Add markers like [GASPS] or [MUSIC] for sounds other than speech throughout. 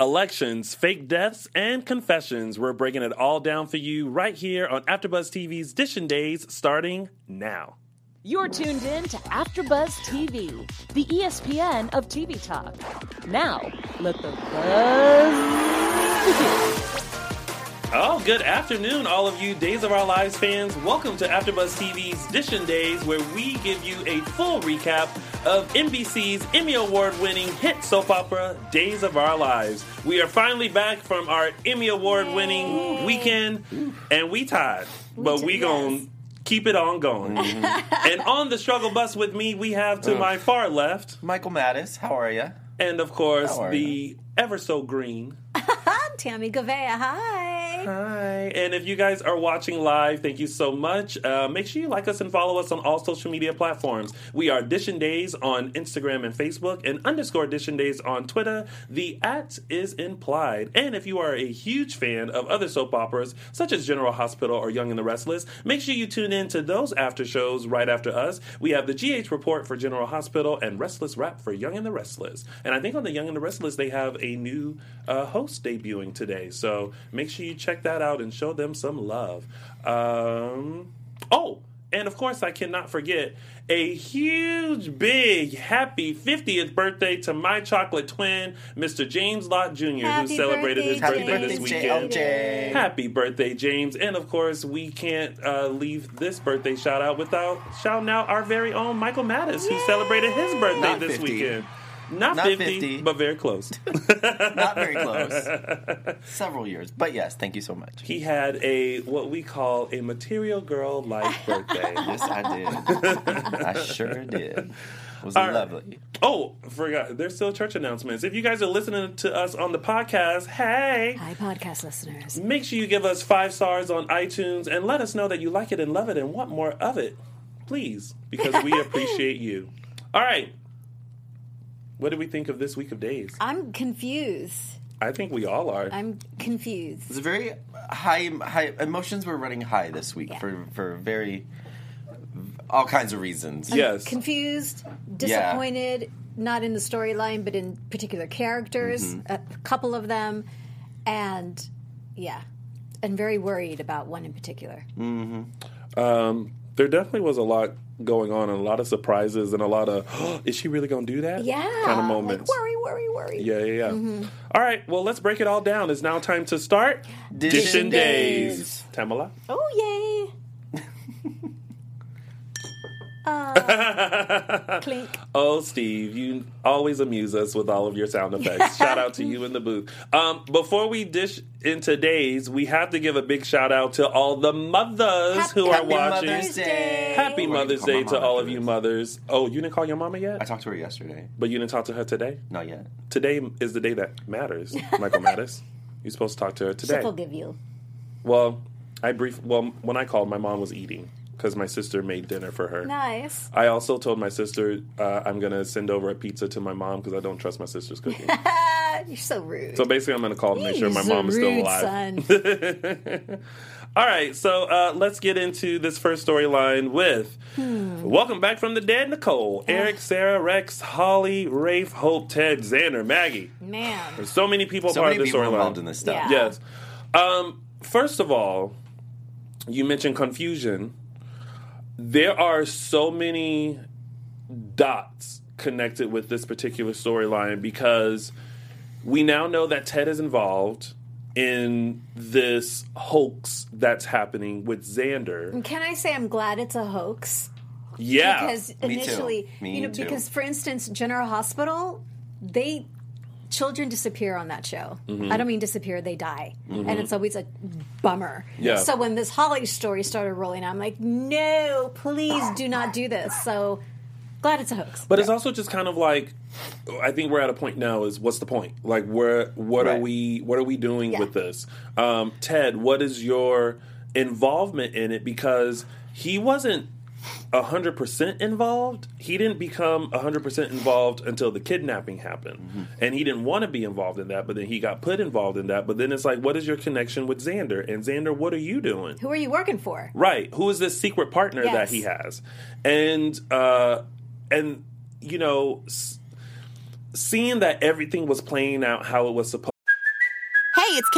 elections, fake deaths, and confessions. We're breaking it all down for you right here on AfterBuzz TV's Dishing Days, starting now. You're tuned in to AfterBuzz TV, the ESPN of TV talk. Now, let the buzz begin. Oh, good afternoon, all of you Days of Our Lives fans. Welcome to AfterBuzz TV's Dishing Days, where we give you a full recap of NBC's Emmy Award-winning hit soap opera Days of Our Lives. We are finally back from our Emmy Award-winning weekend, and we tied, but we did, gon' yes. keep it on going. [LAUGHS] and on the struggle bus with me, we have to oh. my far left, Michael Mattis, how are you? and of course How are the ever so green [LAUGHS] Tammy Gavea, hi. Hi. And if you guys are watching live, thank you so much. Uh, make sure you like us and follow us on all social media platforms. We are Dishin Days on Instagram and Facebook, and underscore Dishin Days on Twitter. The at is implied. And if you are a huge fan of other soap operas, such as General Hospital or Young and the Restless, make sure you tune in to those after shows right after us. We have the GH Report for General Hospital and Restless Rap for Young and the Restless. And I think on the Young and the Restless, they have a new uh, host debuting today. So make sure you check that out and show them some love. Um, oh, and of course, I cannot forget a huge, big, happy 50th birthday to my chocolate twin, Mr. James Lott Jr., who Happy celebrated his birthday, birthday this James. weekend. JLJ. Happy birthday, James. And of course, we can't uh, leave this birthday shout out without shouting out our very own Michael Mattis, who celebrated his birthday Not this 50. weekend. Not, Not 50, 50. but very close. [LAUGHS] Not very close. [LAUGHS] Several years. But yes, thank you so much. he had a what we call a material girl like [LAUGHS] birthday. Yes, I did. I sure did. It was All right. lovely. Oh, forgot. There's still church announcements. If you guys are listening to us on the podcast, hey, Hi, podcast listeners. make sure you give us five stars on iTunes and let us know that you like it and love it and want more of it. Please, because we appreciate you. All right. What do we think of this week of days? I'm confused. I think we all are. I'm confused. It's a very high, high emotions were running high this week Yeah. for for very all kinds of reasons. yes. Confused, disappointed, not in the storyline, but in particular characters, Mm-hmm. a couple of them, and yeah, and very worried about one in particular. Um, there definitely was a lot going on and a lot of surprises and a lot of, [GASPS] is she really going to do that? Yeah. Kind of moments. Like, worry, worry, worry. Yeah, yeah, yeah. Mm-hmm. All right, well, let's break it all down. It's now time to start Dishing Dishing Days. Days. Tamala? Oh, yay. [LAUGHS] uh, [LAUGHS] clink. Oh, Steve, you always amuse us with all of your sound effects. [LAUGHS] shout out to you in the booth. Um, before we dish in today's, we have to give a big shout out to all the mothers who are watching. Happy. Mother's Day. Happy We're gonna Mother's Day to all of you mothers. Oh, you didn't call your mama yet? I talked to her yesterday. But you didn't talk to her today? Not yet. Today is the day that matters, [LAUGHS] Michael Mattis. You're supposed to talk to her today. She'll forgive you. Well, I brief. Well, when I called, my mom was eating because my sister made dinner for her. Nice. I also told my sister uh, I'm gonna send over a pizza to my mom because I don't trust my sister's cooking. [LAUGHS] You're so rude. so basically, I'm gonna call to make sure my so mom is still alive. son. [LAUGHS] All right, so uh, let's get into this first storyline with Welcome back from the dead, Nicole, Eric, Sarah, Rex, Holly, Rafe, Hope, Ted, Xander, Maggie. Man. There's so many people So part many of this people storyline. involved in this stuff. Yeah. Yes. Um, first of all, you mentioned confusion. There are so many dots connected with this particular storyline because we now know that Ted is involved in this hoax that's happening with Xander. Can I say I'm glad it's a hoax? Yeah. Because Me too. initially, Me you know, too. because for instance, General Hospital, they children disappear on that show. Mm-hmm. I don't mean disappear; they die, and it's always a bummer. Yeah. So when this Holly story started rolling, out, I'm like, no, please do not do this. So glad it's a hoax. But it's also just kind of like I think we're at a point now is what's the point? Like where what are we what are we doing Yeah. with this? Um, Ted, what is your involvement in it? Because he wasn't hundred percent involved. He didn't become hundred percent involved until the kidnapping happened, and he didn't want to be involved in that. But then he got put involved in that. But then it's like, what is your connection with Xander? And Xander, what are you doing? Who are you working for? Right. Who is this secret partner that he has? And uh and you know s- seeing that everything was playing out how it was supposed it's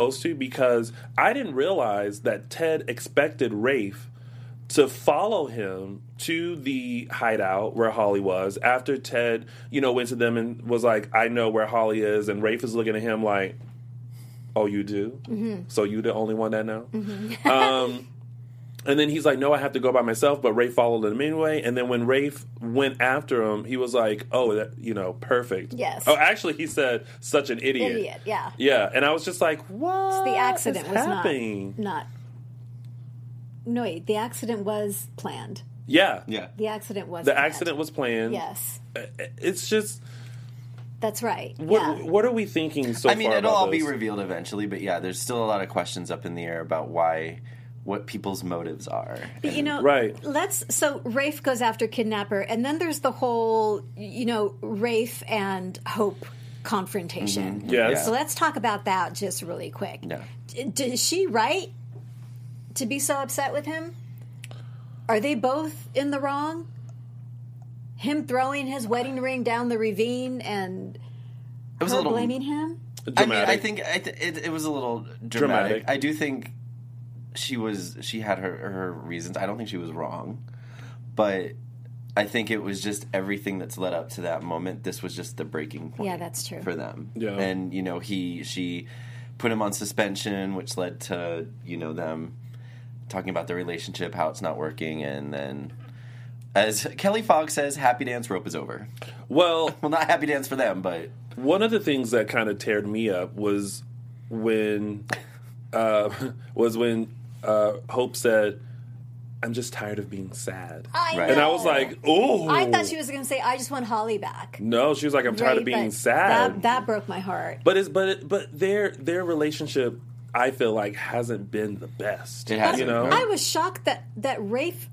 Supposed to because I didn't realize that Ted expected Rafe to follow him to the hideout where Holly was after Ted, you know, went to them and was like, I know where Holly is. And Rafe is looking at him like, Oh, you do? Mm-hmm. So you the only one that know? um, and then he's like, No, I have to go by myself. But Rafe followed him anyway. And then when Rafe went after him, he was like, Oh, that, you know, perfect. Yes. Oh, actually, he said, Such an idiot. Idiot, yeah. Yeah, and I was just like, "What? the accident is was happening?" not not. No, wait. The accident was planned. Yeah, Yeah. The accident was The planned. accident was planned. Yes, uh, uh, It's just that's right. what yeah. what are we thinking so I mean, far it'll about all be revealed eventually, but yeah, there's still a lot of questions up in the air about why, what people's motives are. But you know, Right. Let's. So Rafe goes after kidnapper, and then there's the whole, you know, Rafe and Hope confrontation. Mm-hmm. Yes. Yeah. So let's talk about that just really quick. Yeah. D- d- is she right to be so upset with him? Are they both in the wrong? Him throwing his wedding ring down the ravine and It was her a little blaming him. I mean, I think I th- it, it was a little dramatic. Dramatic. I do think she was she had her her reasons. I don't think she was wrong, but I think it was just everything that's led up to that moment. This was just the breaking point. Yeah, that's true. for them. Yeah. and you know he she put him on suspension, which led to you know them talking about their relationship, how it's not working, and then. As Kelly Fogg says, happy dance rope is over. Well, [LAUGHS] Well, not happy dance for them, but one of the things that kind of teared me up was when uh, [LAUGHS] was when uh, Hope said, "I'm just tired of being sad," I Right. and I was like, "Oh." I thought she was going to say, "I just want Holly back." No, she was like, "I'm tired Right, of being but sad." That, that broke my heart. But it's but it, but their their relationship, I feel like, hasn't been the best. It hasn't, you know. right? I was shocked that that Rafe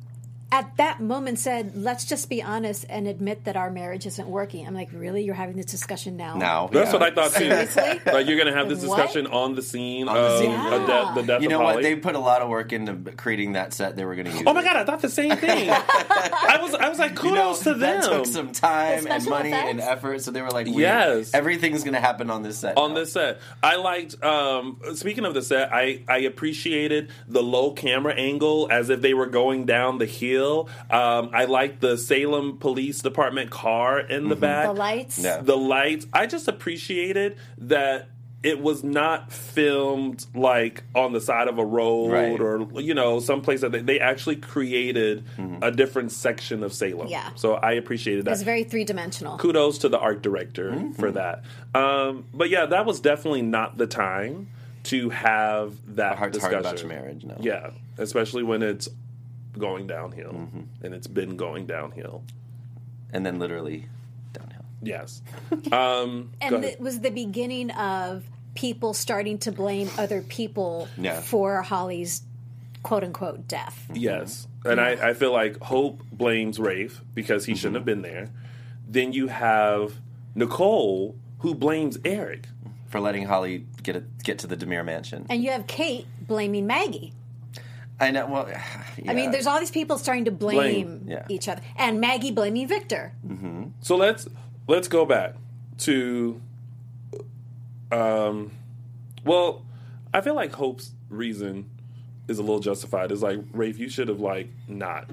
at that moment said, "Let's just be honest and admit that our marriage isn't working." I'm like, "Really? You're having this discussion now?" now That's yeah. what I thought too. Seriously? [LAUGHS] like you're gonna have this What? discussion on the scene On the scene. a death, the death You know of what? They put a lot of work into creating that set they were going to use. oh my god, I thought the same thing. [LAUGHS] I was I was like, You know, kudos to them. that took some time and special money and effort. So they were like, Yes. everything's going to happen on this set. on now. this set. I liked. Um, speaking of the set, I I appreciated the low camera angle as if they were going down the hill. Um, I like the Salem Police Department car in the back. The lights. Yeah. the lights. I just appreciated that it was not filmed like on the side of a road Right. or you know someplace that they, they actually created a different section of Salem. Yeah. so I appreciated that. It that was very three dimensional. kudos to the art director Mm-hmm. for that. Um, but yeah, that was definitely not the time to have that A heart to discussion heart about your marriage. No. Yeah, especially when it's going downhill, Mm-hmm. and it's been going downhill. And then literally downhill. Yes. [LAUGHS] Um, And it was the beginning of people starting to blame other people Yeah. for Holly's quote unquote death. Yes. And I, I feel like Hope blames Rafe because he Mm-hmm. shouldn't have been there. Then you have Nicole who blames Eric. For letting Holly get a, get to the DiMera mansion. And you have Kate blaming Maggie. I know. Well, [SIGHS] I mean, there's all these people starting to blame, Blame, yeah. each other. And Maggie blaming Victor. So let's let's go back to um well, I feel like Hope's reason is a little justified. It's like Rafe, you should have like not.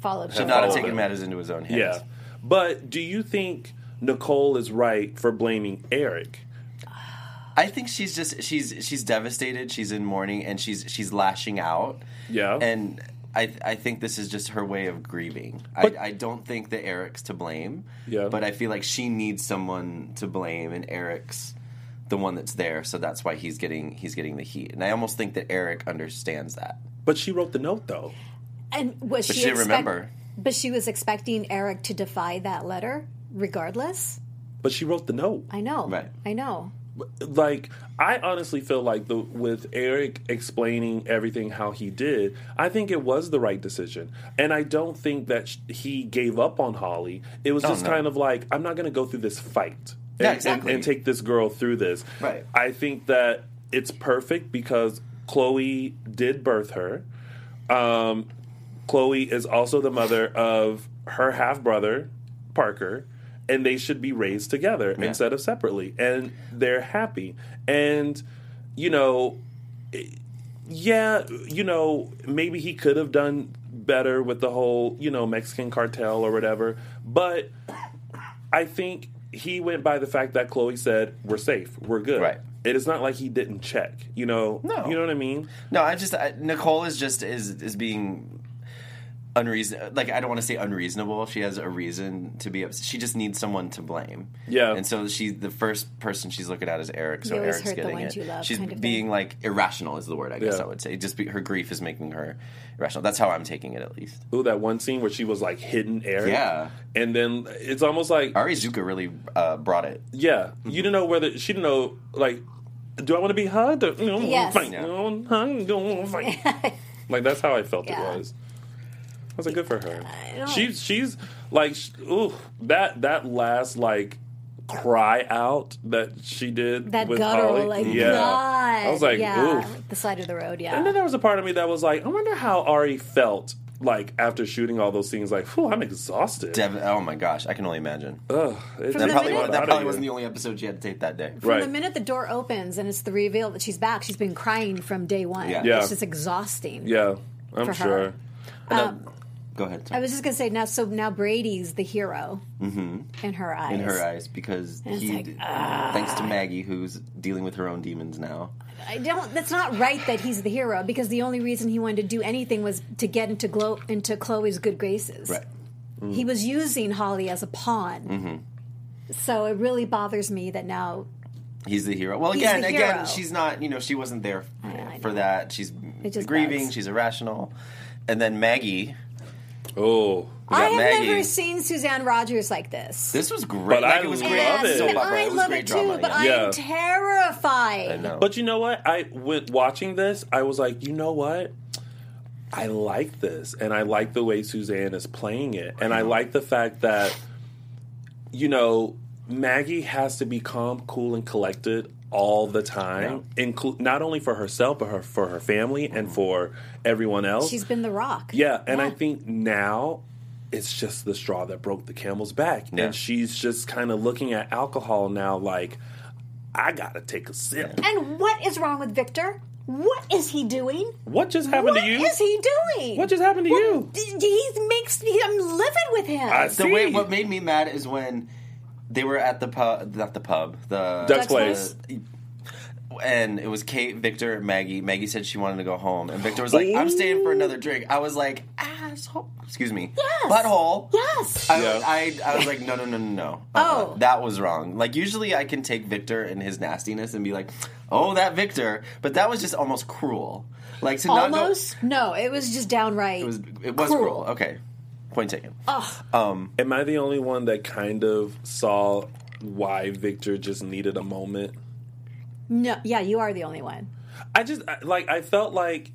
Followed should not have taken them. matters into his own hands. Yeah. But do you think Nicole is right for blaming Eric? I think she's just she's she's devastated. She's in mourning and she's she's lashing out. Yeah. And I I think this is just her way of grieving. But- I, I don't think that Eric's to blame. Yeah. But I feel like she needs someone to blame, and Eric's the one that's there, so that's why he's getting he's getting the heat. And I almost think that Eric understands that. But she wrote the note though. And was But she, she expect- remember. But she was expecting Eric to defy that letter, regardless. But she wrote the note. I know. Right. I know. Like I honestly feel like the with Eric explaining everything how he did, I think it was the right decision, and I don't think that sh- he gave up on Holly. It was Oh, just no. kind of like I'm not going to go through this fight. Yeah, and, exactly. and, and take this girl through this. Right. I think that it's perfect because Chloe did birth her. Um, Chloe is also the mother of her half brother, Parker, and they should be raised together Yeah. instead of separately. And they're happy. And, you know, yeah, you know, maybe he could have done better with the whole, you know, Mexican cartel or whatever. But I think he went by the fact that Chloe said, we're safe, we're good. Right. It is not like he didn't check, you know. No. You know what I mean? No, I just I, Nicole is just is is being unreason. Like I don't want to say unreasonable. She has a reason to be upset. She just needs someone to blame. Yeah. and so she's the first person she's looking at is Eric. So You Eric's hurt the getting ones it. you love she's kind of being thing. like irrational is the word I guess Yeah. I would say. Just be, her grief is making her irrational. That's how I'm taking it at least. Ooh, that one scene where she was like hidden Eric. Yeah. And then it's almost like Ari Zucker really uh, brought it. Yeah, you didn't know whether she didn't know like, do I want to be hugged? Or, you know, Yes. fight, Yeah. you know, hug, go fight. [LAUGHS] like that's how I felt Yeah. it was. I was like, good for her. She's she's like, sh- ooh, that that last like cry out that she did That with guttural, Holly. like yeah, God. I was like, yeah, ooh. the side of the road. Yeah, And then there was a part of me that was like, I wonder how Ari felt like after shooting all those scenes. Like, whew, I'm exhausted. Dev- oh my gosh, I can only imagine. Ugh, it From That the probably, minute- that probably wasn't the only episode she had to take that day. From right. the minute the door opens and it's the reveal that she's back, she's been crying from day one. Yeah. Yeah. It's just exhausting. Yeah, I'm For her. Uh, um, Go ahead. I was just gonna say now. So now Brady's the hero in her eyes. Mm-hmm. in her eyes because he, like, ah. thanks to Maggie, who's dealing with her own demons now. I don't. That's not right that he's the hero because the only reason he wanted to do anything was to get into Glo- into Chloe's good graces. Right. He was using Holly as a pawn. Mm-hmm. So it really bothers me that now He's the hero. Well, again, the again, she's not. You know, she wasn't there I for know. that. She's grieving. bugs. She's irrational. And then Maggie. Oh, I have Maggie. never seen Suzanne Rogers like this. This was great. But like, I it was love great. it. and Soap opera. I it love it too, drama. but yeah. I Yeah. am terrified. I know. But you know what? I went watching this. I was like, you know what? I like this, and I like the way Suzanne is playing it, and I mm-hmm. like the fact that, you know, Maggie has to be calm, cool, and collected all the time, inclu- not only for herself but her for her family and mm-hmm. for everyone else. She's been the rock. Yeah, and I think now it's just the straw that broke the camel's back. Yeah. And she's just kind of looking at alcohol now like, I gotta take a sip. And what is wrong with Victor? What is he doing? What just happened What to you? is he doing? What just happened to you? D- He makes me. I'm livid with him. I the way see. what made me mad is when they were at the pub, not the pub, the Doug's Doug's Place. and it was Kate, Victor, Maggie. Maggie said she wanted to go home, and Victor was like, "I'm staying for another drink." I was like, "Asshole!" Excuse me, Yes. butthole. yes. I, Yeah. I, I was like, no, no, no, no, no. Uh-uh. [LAUGHS] Oh. Uh, that was wrong. Like usually, I can take Victor and his nastiness and be like, oh, that Victor. But that was just almost cruel. Like to not go. Almost. No, it was just downright. It was. It was cruel. Okay, point taken. Um, Am I the only one that kind of saw why Victor just needed a moment? No, yeah, you are the only one. I just like I felt like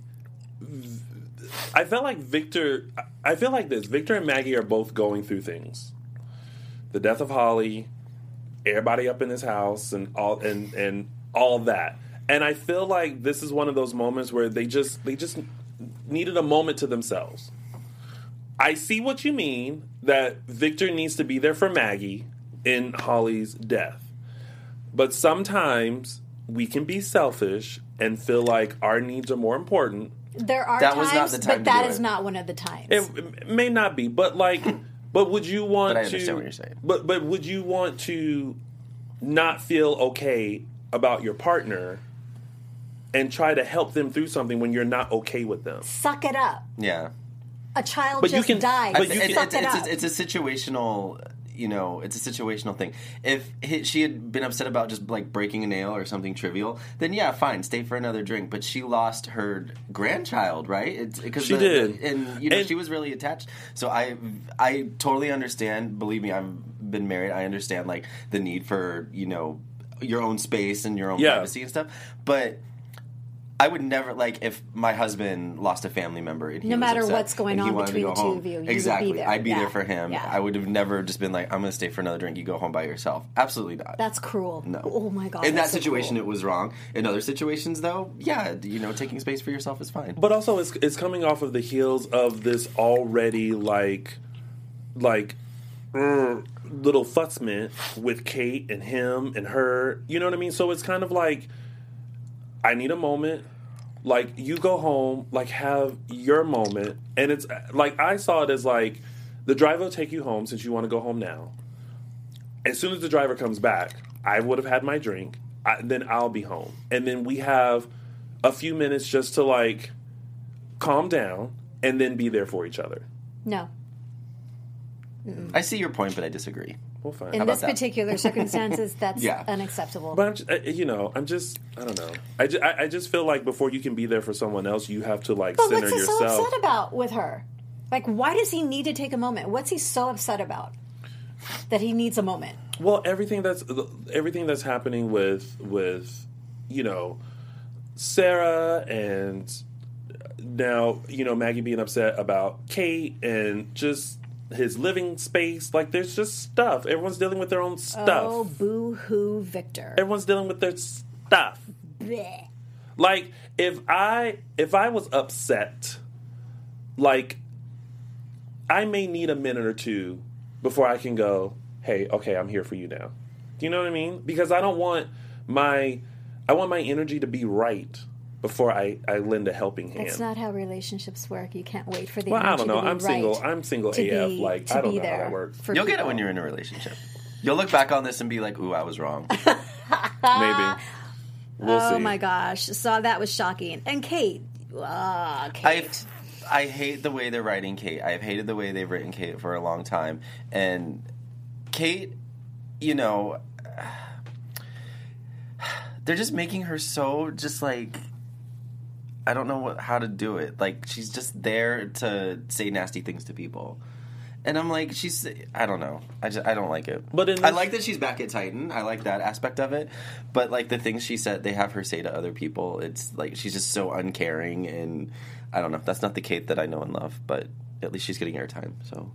I felt like Victor I feel like this. Victor and Maggie are both going through things. The death of Holly, everybody up in his house and all and and all that. And I feel like this is one of those moments where they just they just needed a moment to themselves. I see what you mean that Victor needs to be there for Maggie in Holly's death. But sometimes we can be selfish and feel like our needs are more important. There are That was not the time but to that do is it. not one of the times. It, it may not be, but like, [LAUGHS] but would you want But I to? understand what you're saying. But but would you want to not feel okay about your partner and try to help them through something when you're not okay with them? Suck it up. yeah. A child But you just can- died. but you It- Suck it's, it it's, up. it's, it's a situational you know it's a situational thing if he, she had been upset about just like breaking a nail or something trivial then yeah fine stay for another drink but she lost her grandchild right it's because She the- did. and you know And- she was really attached so i i totally understand believe me i've been married i understand like the need for you know your own space and your own Yeah. privacy and stuff. But I would never like if my husband lost a family member. And he No was matter upset what's going and he on wanted to between go the two home. of you, you would be exactly, there. I'd be Yeah. there for him. Yeah. I would have never just been like, "I'm going to stay for another drink. You go home by yourself." Absolutely not. That's cruel. no. Oh my god. In that so situation, cruel. it was wrong. In other situations, though, yeah, you know, taking space for yourself is fine. But also, it's it's coming off of the heels of this already like, like, er, little futzment with Kate and him and her. You know what I mean? So it's kind of like, I need a moment. Like you go home, like have your moment, and it's like I saw it as like the driver will take you home since you want to go home now. As soon as the driver comes back, I would have had my drink. I, then I'll be home, and then we have a few minutes just to like calm down and then be there for each other. no. I see your point, but I disagree. Well, fine. In about this that? particular circumstances, [LAUGHS] that's Yeah. unacceptable. but I'm, ju- uh, you know, I'm just, I don't know. I, ju- I, I just feel like before you can be there for someone else, you have to like But center what's he so yourself. upset about with her? Like, why does he need to take a moment? What's he so upset about that he needs a moment? Well, everything that's everything that's happening with with you know Sarah and now you know Maggie being upset about Kate and just his living space. Like, there's just stuff. Everyone's dealing with their own stuff. Oh, boo hoo, Victor. Everyone's dealing with their stuff. Like if I if I was upset, like I may need a minute or two before I can go, "Hey, okay, I'm here for you now." Do you know what I mean? Because I don't want my I want my energy to be right before I I lend a helping hand. That's not how relationships work. You can't wait for the well, I energy don't know. to be I'm right single. I'm single AF. be- like I don't know how there that works. for You'll get it when you're in a relationship. You'll look back on this and be like, "Ooh, I was wrong." [LAUGHS] Maybe. We'll oh see. my gosh! So that was shocking. And Kate, ah, I Kate. I hate the way they're writing Kate. I've hated the way they've written Kate for a long time. And Kate, you know, [SIGHS] they're just making her so just like I don't know what, how to do it. Like she's just there to say nasty things to people. And I'm like, she's. I don't know. I just, I don't like it. But in I like that she's back at Titan. I like that aspect of it. But like the things she said, they have her say to other people. It's like she's just so uncaring, and I don't know. That's not the Kate that I know and love. But at least she's getting airtime. So,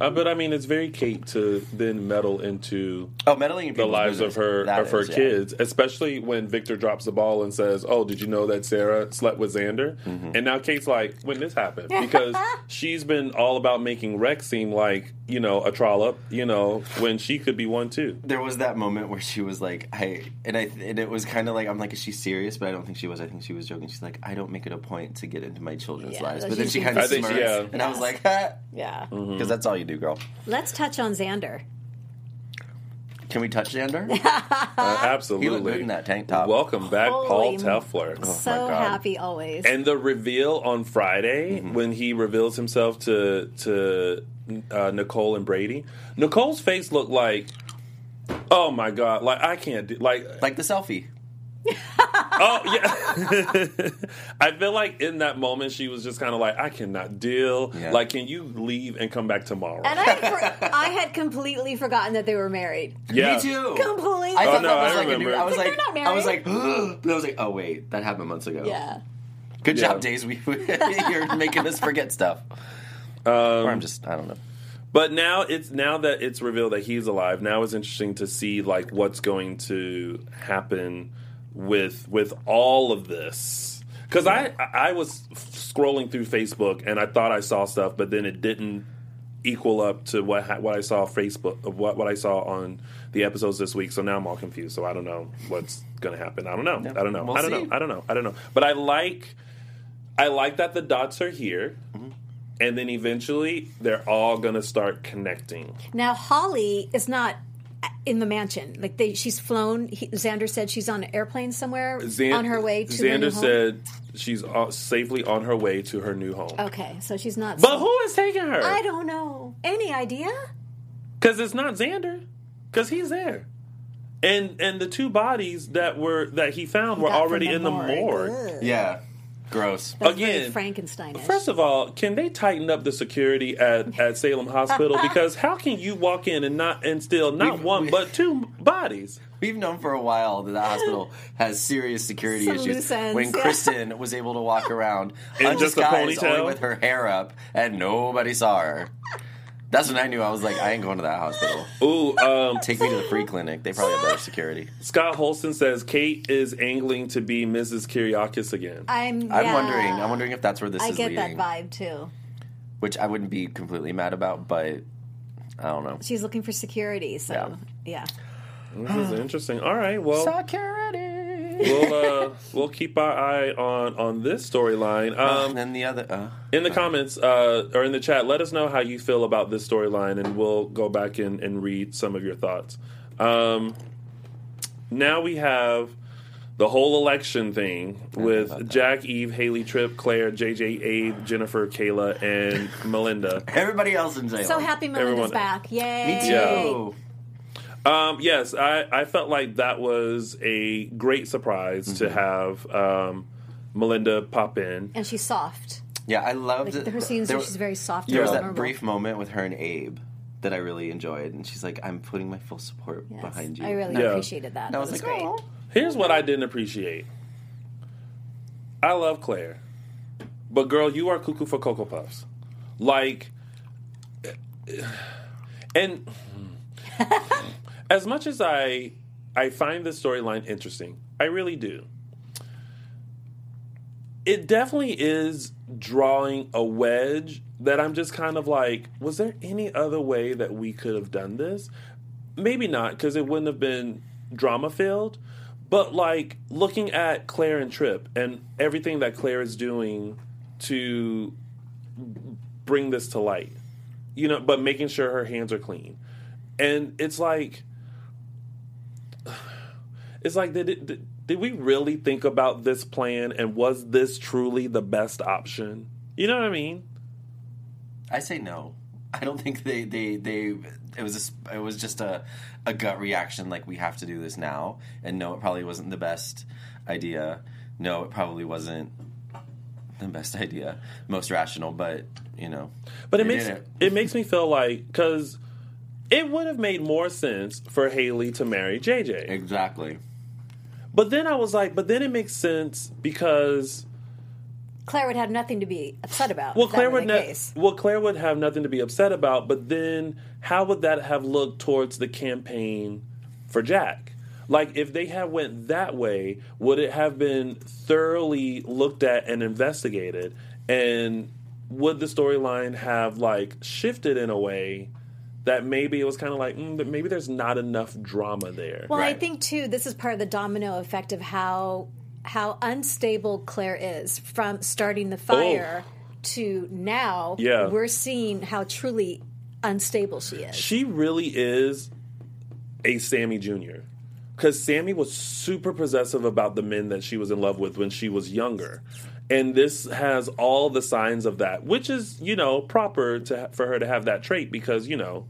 Uh, but I mean, it's very Kate to then meddle into oh, meddling in the lives business, of her that of her is, yeah. kids, especially when Victor drops the ball and says, "Oh, did you know that Sarah slept with Xander?" Mm-hmm. And now Kate's like, "When this happened?" [LAUGHS] Because she's been all about making Rex seem like you know a trollop, you know, when she could be one too. There was that moment where she was like, "I," and I, and it was kind of like, I'm like, "Is she serious?" But I don't think she was. I think she was joking. She's like, "I don't make it a point to get into my children's Yeah, lives," but then she kind of I she- smirks, yeah. and I was like, "Ha," yeah. because Mm-hmm. that's all you do, girl. Let's touch on Xander. Can we touch Xander? [LAUGHS] Uh, absolutely, He looked good in that tank top. Welcome back, Holy Paul m- Telfer. so God. happy always. And the reveal on Friday Mm-hmm. when he reveals himself to to uh, Nicole and Brady, Nicole's face looked like, oh my god, like I can't do like like the selfie. [LAUGHS] Oh yeah, [LAUGHS] I feel like in that moment she was just kind of like, I cannot deal. Yeah. Like, can you leave and come back tomorrow? and I, had for, I had completely forgotten that they were married. yeah, Me too. Completely. I Oh, no, that was I like a new. remember. I was Like, like, they're not I was like, but I was like, oh wait, that happened months ago. Yeah. Good Yeah. job, Days. [LAUGHS] We you're making us forget stuff. Um, or I'm just, I don't know. But now it's now that it's revealed that he's alive. Now it's interesting to see like what's going to happen with with all of this. Because I I was scrolling through Facebook and I thought I saw stuff, but then it didn't equal up to what ha- what I saw Facebook what what I saw on the episodes this week. So now I'm all confused. So I don't know what's going to happen. I don't know. I don't know. we'll I don't see. know. I don't know. I don't know. But I like I like that the dots are here. Mm-hmm. And then eventually, they're all gonna start connecting. Now Holly is not in the mansion. Like they, she's flown. He, Xander said she's on an airplane somewhere Xan- on her way to Xander her new home. said she's uh, safely on her way to her new home. Okay, so she's not. But who is taking her? I don't know. Any idea? Because it's not Xander. Because he's there. And and the two bodies that were that he found were Got already the in the morgue. morgue. Yeah. Gross. That's Again, Frankenstein. First of all, can they tighten up the security at, at Salem Hospital? [LAUGHS] Because how can you walk in and not and still not We've- one we- but two bodies? We've known for a while that the hospital has serious security Some issues. loose ends, when yeah. Kristen was able to walk around [LAUGHS] In just a undisguised, ponytail? only with her hair up, and nobody saw her. That's when I knew I was like, I ain't going to that hospital. Ooh, um, Take me to the free clinic. They probably have better security. Scott Holston says Kate is angling to be Mrs. Kiriakis again. I'm. I'm wondering. I'm wondering if that's where this is going. I is get leading. that vibe too. Which I wouldn't be completely mad about, but I don't know. She's looking for security, so yeah. This is interesting. All right, well, Security. We'll uh, we'll keep our eye on on this storyline. Um, and then the other. Uh, in the comments uh, or in the chat, let us know how you feel about this storyline, and we'll go back in and read some of your thoughts. Um, now we have the whole election thing with Jack, Eve, Haley, Tripp, Claire, JJ, Abe, Jennifer, Kayla, and Melinda. everybody else in jail. So happy Melinda's Everyone- back! Yay! Me too. Yeah. Um, yes, I, I felt like that was a great surprise to have um, Melinda pop in. And she's soft. Yeah, I loved Like, it. her scenes There where was- she's very soft. There and was that brief moment with her and Abe that I really enjoyed, and she's like, "I'm putting my full support Yes, behind you." I really Yeah. appreciated that. And I That was, was, like, great. "Oh." Here's what I didn't appreciate. I love Claire, but girl, you are cuckoo for cocoa puffs. Like, [SIGHS] and [LAUGHS] as much as I I find this storyline interesting, I really do. It definitely is drawing a wedge that I'm just kind of like, was there any other way that we could have done this? Maybe not, because it wouldn't have been drama filled. But like looking at Claire and Tripp and everything that Claire is doing to bring this to light, you know, but making sure her hands are clean. And it's like, it's like, did, it, did, did we really think about this plan and was this truly the best option? You know what I mean? I say no. I don't think they they they. It was a, it was just a a gut reaction like we have to do this now, and no, it probably wasn't the best idea. No, it probably wasn't the best idea, most rational, but you know. But it makes did it. makes me feel like because it would have made more sense for Haley to marry JJ. exactly. But then I was like, but then it makes sense because Claire would have nothing to be upset about. well, Claire would ne- well Claire would have nothing to be upset about. But then how would that have looked towards the campaign for Jack? Like if they had went that way, would it have been thoroughly looked at and investigated? And would the storyline have like shifted in a way that maybe it was kind of like mm, maybe there's not enough drama there? Well, I think too, this is part of the domino effect of how how unstable Claire is from starting the fire to now. Oh. Yeah. we're seeing how truly unstable she is. she really is a Sammy Jr. Because Sammy was super possessive about the men that she was in love with when she was younger. And this has all the signs of that, which is, you know, proper to for her to have that trait because, you know,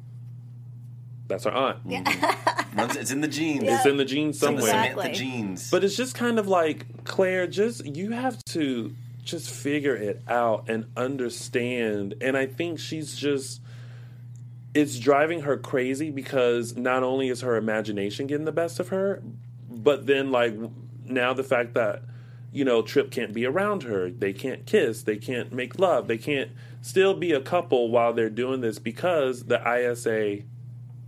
that's our aunt. Mm-hmm. Runs- It's in the genes. It's in the genes Some somewhere. Exactly. Samantha genes. But it's just kind of like Claire, just you have to just figure it out and understand. And I think she's just it's driving her crazy because not only is her imagination getting the best of her, but then like now the fact that you know Tripp can't be around her, they can't kiss, they can't make love, they can't still be a couple while they're doing this because the ISA.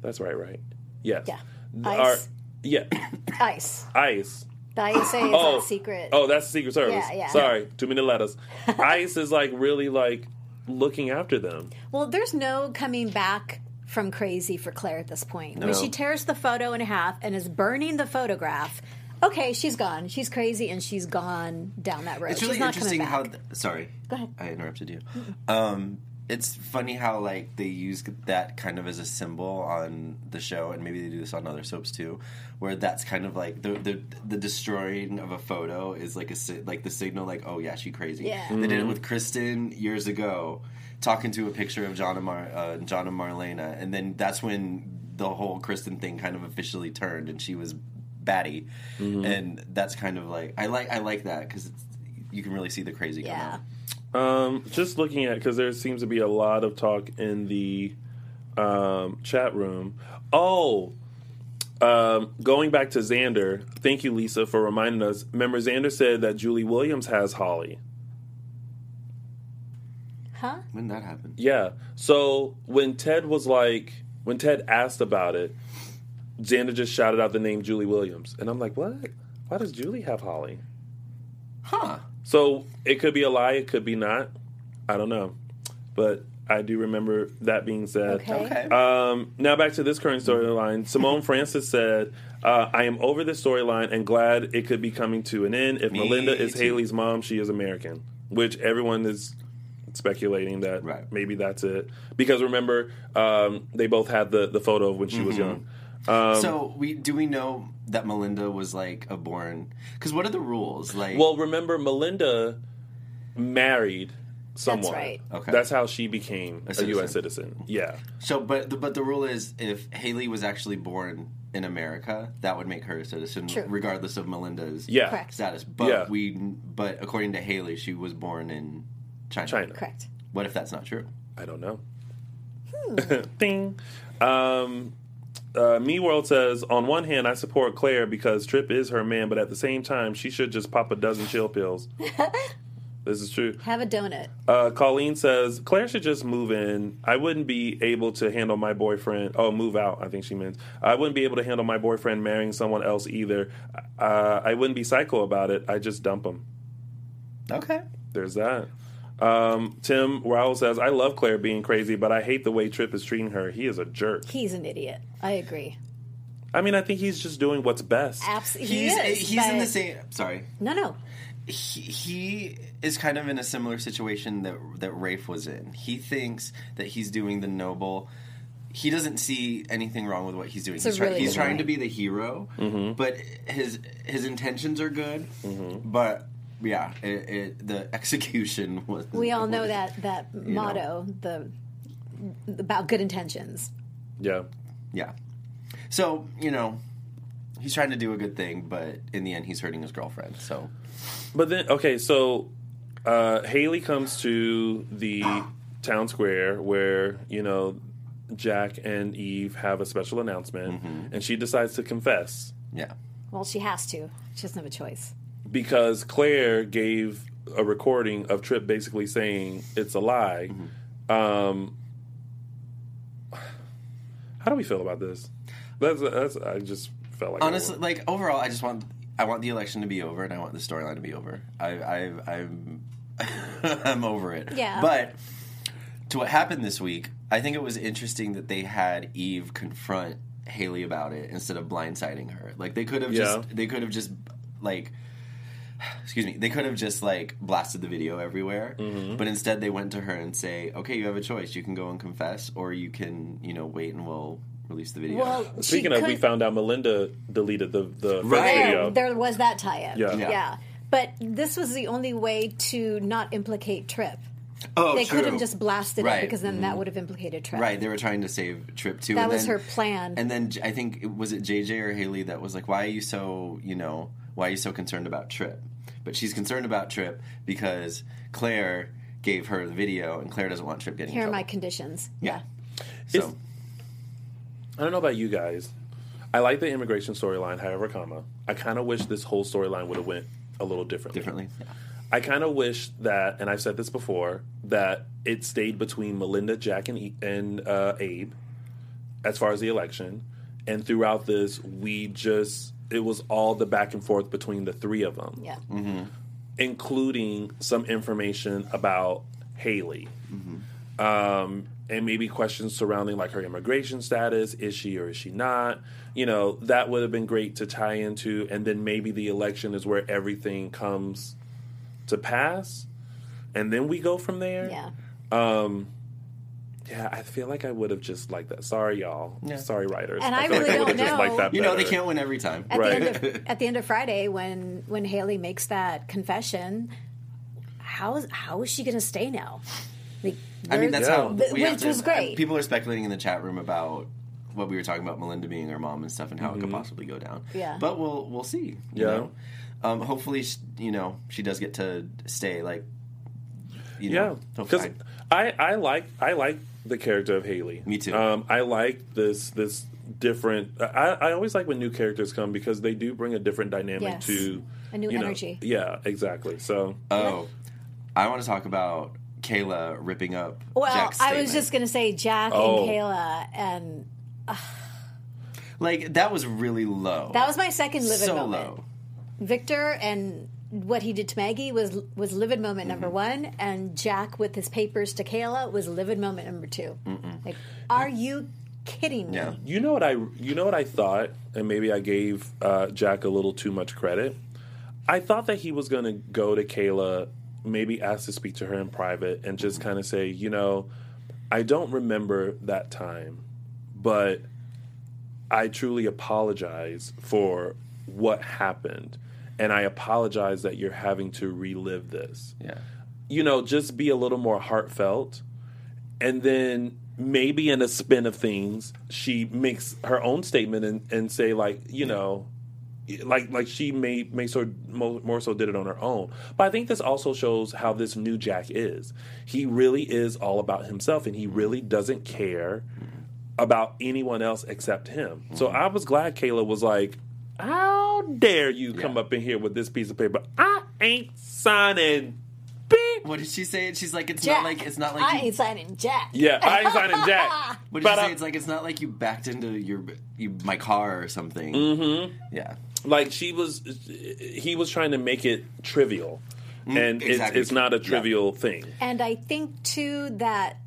That's right, right? Yes. Yeah. Are- ICE. yeah. [COUGHS] ICE. ICE. The ISA is Oh, that secret. Oh, that's the Secret Service. Yeah, yeah. Sorry, too many letters. [LAUGHS] ICE is like really like looking after them. Well, there's no coming back from crazy for Claire at this point. When No. she tears the photo in half and is burning the photograph, okay, she's gone. She's crazy and she's gone down that road. It's really she's not interesting how. th- sorry, Go ahead. I interrupted you. Um, it's funny how like they use that kind of as a symbol on the show, and maybe they do this on other soaps too, where that's kind of like the the, the destroying of a photo is like a si- like the signal, like oh yeah, she crazy. Yeah. They did it with Kristen years ago, talking to a picture of John and Mar uh, John and Marlena, and then that's when the whole Kristen thing kind of officially turned, and she was batty, and that's kind of like I like I like that because you can really see the crazy come Yeah. out. Um, just looking at because there seems to be a lot of talk in the um, chat room. Oh, um, going back to Xander. Thank you, Lisa, for reminding us. Remember, Xander said that Julie Williams has Holly. Huh? When that happened? Yeah. So when Ted was like, when Ted asked about it, Xander just shouted out the name Julie Williams, and I'm like, what? Why does Julie have Holly? Huh. So it could be a lie, it could be not. I don't know, but I do remember that being said. Okay. Okay. Um, now back to this current storyline. Simone Francis said, uh, "I am over this storyline and glad it could be coming to an end. If Me Melinda is too. Haley's mom, she is American." Which everyone is speculating that Right. maybe that's it. Because remember, um, they both had the the photo of when she was Mm-hmm. young. Um, so we do we know that Melinda was like a born? Because what are the rules? Like, Well, remember, Melinda married someone. That's right. Okay. That's how she became a, citizen. U.S. citizen. Yeah. so but the, but the rule is if Haley was actually born in America, that would make her a citizen, True. regardless of Melinda's Yeah. Correct. status. But Yeah. we but according to Haley, she was born in China. China. Correct. What if that's not true? I don't know. Hmm. [LAUGHS] Ding. Um, uh, Me World says, on one hand, I support Claire because Tripp is her man, but at the same time, she should just pop a dozen chill pills. [LAUGHS] this is true. Have a donut. Uh, Colleen says Claire should just move in. I wouldn't be able to handle my boyfriend. Oh, move out. I think she meant. I wouldn't be able to handle my boyfriend marrying someone else either. Uh, I wouldn't be psycho about it. I just dump him. Okay. There's that. Um, Tim Raul says I love Claire being crazy, but I hate the way Tripp is treating her. He is a jerk. He's an idiot. I agree. I mean, I think he's just doing what's best. Absolutely. He's he is, he's in the same. Sorry. No, no. he, he is kind of in a similar situation that that Rafe was in. He thinks that he's doing the noble. He doesn't see anything wrong with what he's doing. a he's, try- he's trying to be the hero, but his his intentions are good. But yeah, it, it, the [LAUGHS] execution was. We all know that that motto, the about good intentions. Yeah. Yeah. So you know, he's trying to do a good thing, but in the end, he's hurting his girlfriend. So But then, okay, so uh, Haley comes to the town square where you know Jack and Eve have a special announcement, and she decides to confess yeah. Well, she has to. She doesn't have a choice. Because Claire gave a recording of Tripp basically saying it's a lie. Um, how do we feel about this? That's that's. I just felt like honestly would- like overall i just want i want the election to be over and i want the storyline to be over i i i'm [LAUGHS] i'm over it Yeah. but to what happened this week i think it was interesting that they had eve confront haley about it instead of blindsiding her like they could have Yeah. just they could have just like excuse me they could have just like blasted the video everywhere Mm-hmm. but instead they went to her and say okay you have a choice you can go and confess or you can you know wait and we'll release the video Well, Speaking she of, we found out Melinda deleted the the first Right. video. There, there was that tie-in. Yeah. Yeah. yeah. But this was the only way to not implicate Tripp. oh They true. could have just blasted Right. it because then that would have implicated Tripp. Right, they were trying to save Tripp too. That and was then- her plan. And then I think was it JJ or Haley that was like, "Why are you so you know why are you so concerned about Tripp?" But she's concerned about Tripp because Claire gave her the video, and Claire doesn't want Tripp getting Here are in my conditions. Yeah. It's- So I don't know about you guys. I like the immigration storyline, however, comma. I kind of wish this whole storyline would have went a little differently. differently, yeah. I kind of wish that, and I've said this before, that it stayed between Melinda, Jack, and, E- and uh, Abe as far as the election. And throughout this, we just, it was all the back and forth between the three of them, Yeah. Mm-hmm. including some information about Haley. Mm-hmm. Um, and maybe questions surrounding like her immigration status. Is she or is she not? You know, that would have been great to tie into. And then maybe the election is where everything comes to pass. And then we go from there. Yeah. Um, Yeah, I feel like I would have just liked that. Sorry, y'all. Sorry, writers. And I feel really like I would have don't just liked know. that You know they can't win every time. At Right. the end of [LAUGHS] at the end of Friday, when when Haley makes that confession, how is how is she going to stay now? Like, I mean, that's Yeah. how But- we which to- was great. People are speculating in the chat room about what we were talking about Melinda being her mom and stuff and how it could possibly go down. Yeah. but we'll we'll see. you Yeah. know? Um, hopefully, sh- you know, she does get to stay. Like, you Yeah, know, because I, I like I like the character of Haley. Me too. Um, I like this this different. I, I always like when new characters come because they do bring a different dynamic Yes. to A new you know- energy. Yeah, exactly. So oh, I want to talk about Kayla ripping up. Well, Jack's I was just going to say Jack Oh. and Kayla, and like that was really low. that was my second livid so moment. low. Victor and what he did to Maggie was was livid moment number Mm-hmm. one, and Jack with his papers to Kayla was livid moment number 2 Like, are you kidding me? Yeah. you know what I you know what I thought, and maybe I gave uh, Jack a little too much credit. I thought that he was going to go to Kayla, maybe ask to speak to her in private, and just kind of say, you know, I don't remember that time, but I truly apologize for what happened. And I apologize that you're having to relive this. Yeah. You know, just be a little more heartfelt. And then maybe in a spin of things, she makes her own statement and, and say, like, you know, like like she may may sort more, more so did it on her own. But I think this also shows how this new Jack is. He really is all about himself, and he really doesn't care mm-hmm. about anyone else except him. So mm-hmm. I was glad Kayla was like, "How dare you come Yeah. up in here with this piece of paper? I ain't signing." Beep. What did she say? She's like, it's Jack. not like it's not like I you, ain't signing Jack. Yeah, I ain't signing [LAUGHS] Jack. what did But she I- say? It's like it's not like you backed into your you my car or something. Mm-hmm. Yeah. like she was he was trying to make it trivial and exactly. it's, it's not a Yeah. trivial thing And I think too that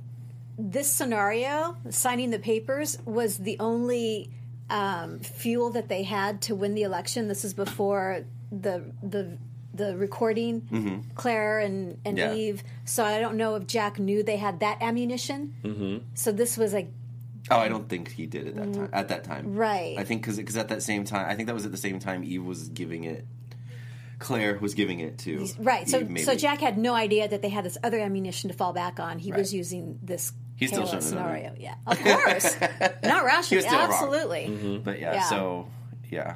this scenario, signing the papers, was the only um, fuel that they had to win the election. This is before the the the recording, Claire and, and Yeah. Eve. So I don't know if Jack knew they had that ammunition. Mm-hmm. So this was like Oh, I don't think he did at that time. At that time. Right. I think because at that same time, I think that was at the same time Eve was giving it. Claire was giving it to right. So maybe. so Jack had no idea that they had this other ammunition to fall back on. He was using this. He's still Kayla showing it on scenario. Yeah, of course, [LAUGHS] not wrong. absolutely. Mm-hmm. But yeah, Yeah. so yeah.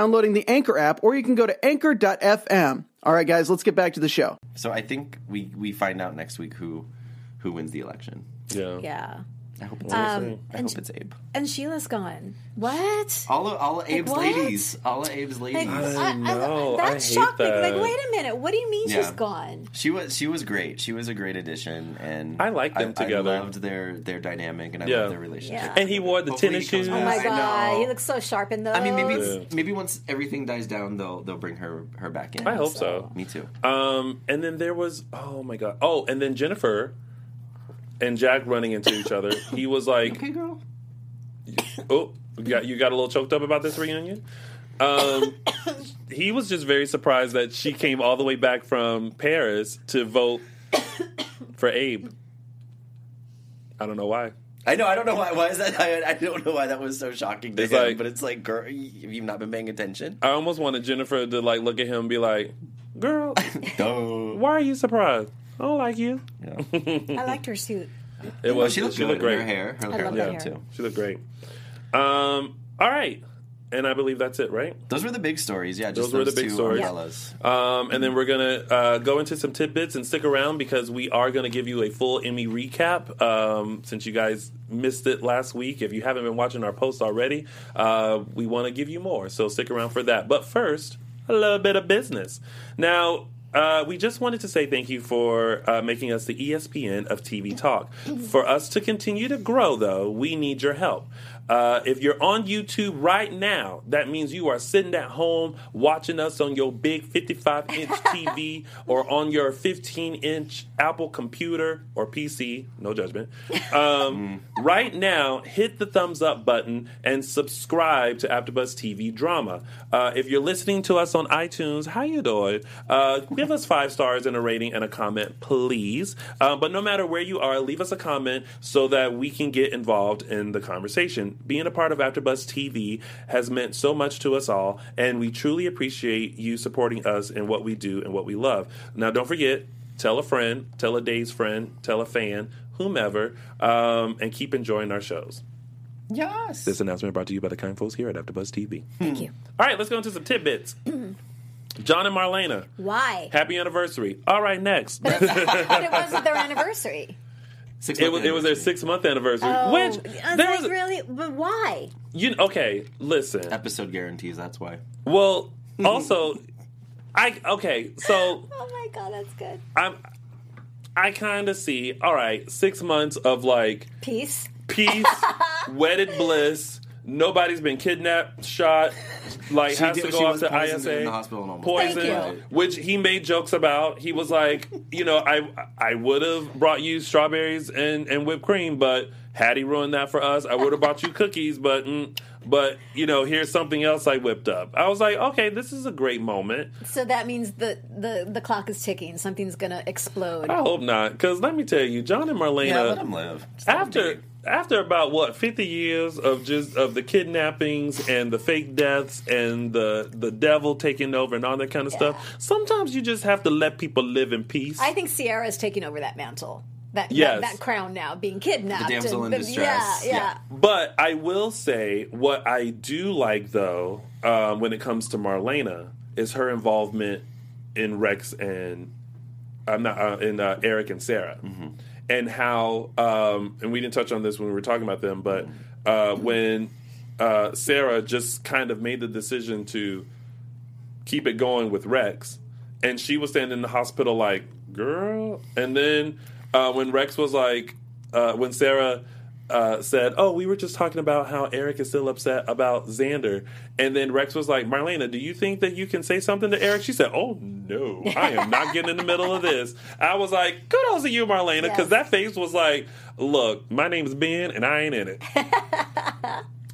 the Anchor app, or you can go to anchor.fm. All right, guys, let's get back to the show. So I think we we find out next week who who wins the election. yeah Yeah. I hope it's Um, Abe. I hope it's Abe. And Sheila's gone. What? All of all of Abe's what? ladies. All of Abe's ladies. I know, I that hate shocked me. Like, wait a minute. What do you mean she's gone? She was she was great. She was a great addition, and I like them together. I loved their their dynamic, and I Yeah. loved their relationship. Yeah. and he wore the Hopefully tennis shoes Oh my god, he looks so sharp in those. I mean, maybe Yeah. maybe once everything dies down, they'll they'll bring her her back in. i hope so Me too. um and then there was oh my god oh and then jennifer and jack running into each other he was like Okay, girl. oh you got, you got a little choked up about this reunion um, he was just very surprised that she came all the way back from Paris to vote for Abe. I don't know why. I know. I don't know why. Why is that? I, I don't know why that was so shocking to It's him. like- but it's like, girl, you've you not been paying attention? I almost wanted Jennifer to like look at him and be like, "Girl, [LAUGHS] Duh. why are you surprised? I don't like you." I liked her suit. It was she looked good. looked great. Her hair. Her hair love looked that good hair. too. She looked great. Um, all right, and I believe that's it, right? Those were the big stories. Yeah, just Those were the those big two stories. umbrellas. Um, and then we're gonna uh, go into some tidbits and stick around because we are gonna give you a full Emmy recap. Um, since you guys missed it last week, if you haven't been watching our posts already, uh, we want to give you more. So stick around for that. But first, a little bit of business. Now. Uh, we just wanted to say thank you for uh, making us the ESPN of TV Talk. For us to continue to grow, though, we need your help. Uh, if you're on YouTube right now, that means you are sitting at home watching us on your big 55 inch [LAUGHS] TV or on your 15 inch Apple computer or PC. No judgment. Um, [LAUGHS] right now, hit the thumbs up button and subscribe to AfterBuzz TV Drama. Uh, if you're listening to us on iTunes, how you doing? Uh, give us five stars and a rating and a comment, please. Uh, but no matter where you are, leave us a comment so that we can get involved in the conversation. Being a part of AfterBuzz TV has meant so much to us all, and we truly appreciate you supporting us in what we do and what we love. Now, don't forget, tell a friend, tell a day's friend, tell a fan, whomever, um, and keep enjoying our shows. Yes. This announcement brought to you by the kind folks here at AfterBuzz TV. Thank you. All right, let's go into some tidbits. [CLEARS THROAT] John and Marlena, Why? happy anniversary. All right, next. but [LAUGHS] it wasn't their anniversary. Six It was, it was their six month anniversary. Oh, which I was there like, was really? But why? you okay. Listen, episode guarantees. That's why. well, also, I okay. So [LAUGHS] Oh my god, that's good. I'm, I kind of see. All right, six months of like Peace. peace, [LAUGHS] wedded bliss. Nobody's been kidnapped, shot. Like She has did- to go off to poisoned ISA. in the hospital and almost Poison, Thank you. which he made jokes about. He was like, you know, I I would have brought you strawberries and, and whipped cream, but had he ruined that for us, I would have brought you cookies. But mm, but you know, here's something else I whipped up. I was like, okay, this is a great moment. So that means the the the clock is ticking. Something's gonna explode. I hope not, because let me tell you, John and Marlena. Yeah, let him live. Just let him after be. After about what 50 years of just of the kidnappings and the fake deaths and the the devil taking over and all that kind of stuff sometimes you just have to let people live in peace I think Ciara is taking over that mantle. That, Yes. that that crown now, being kidnapped. The damsel and- in but- distress. Yeah, yeah. Yeah. but i will say what i do like though um, when it comes to marlena is her involvement in rex and i'm not uh, in uh, eric and sarah and how um, and we didn't touch on this when we were talking about them but uh, when uh, sarah just kind of made the decision to keep it going with rex and she was standing in the hospital like girl and then uh, when rex was like uh, when sarah uh, said, "Oh, we were just talking about how Eric is still upset about Xander," and then Rex was like, "Marlena, do you think that you can say something to Eric?" She said, "Oh no, I am not getting in the middle of this." I was like, "Kudos to you, Marlena," because Yes. that face was like, "Look, my name's Ben, and I ain't in it." [LAUGHS]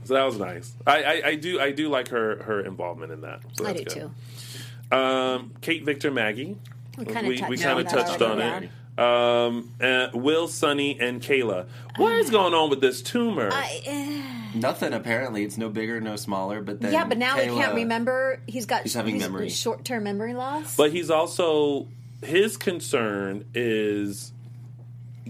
so that was nice. I, I, I do I do like her her involvement in that. So I do good. too. Um, Kate, Victor, Maggie. We we, touched we on kind of touched on it. Um, uh, Will, Sonny, and Kayla. What is going on with this tumor? I, eh. Nothing apparently. It's no bigger, no smaller. But then yeah, but now he can't remember. He's got He's having memory. short-term memory loss. but he's also his concern is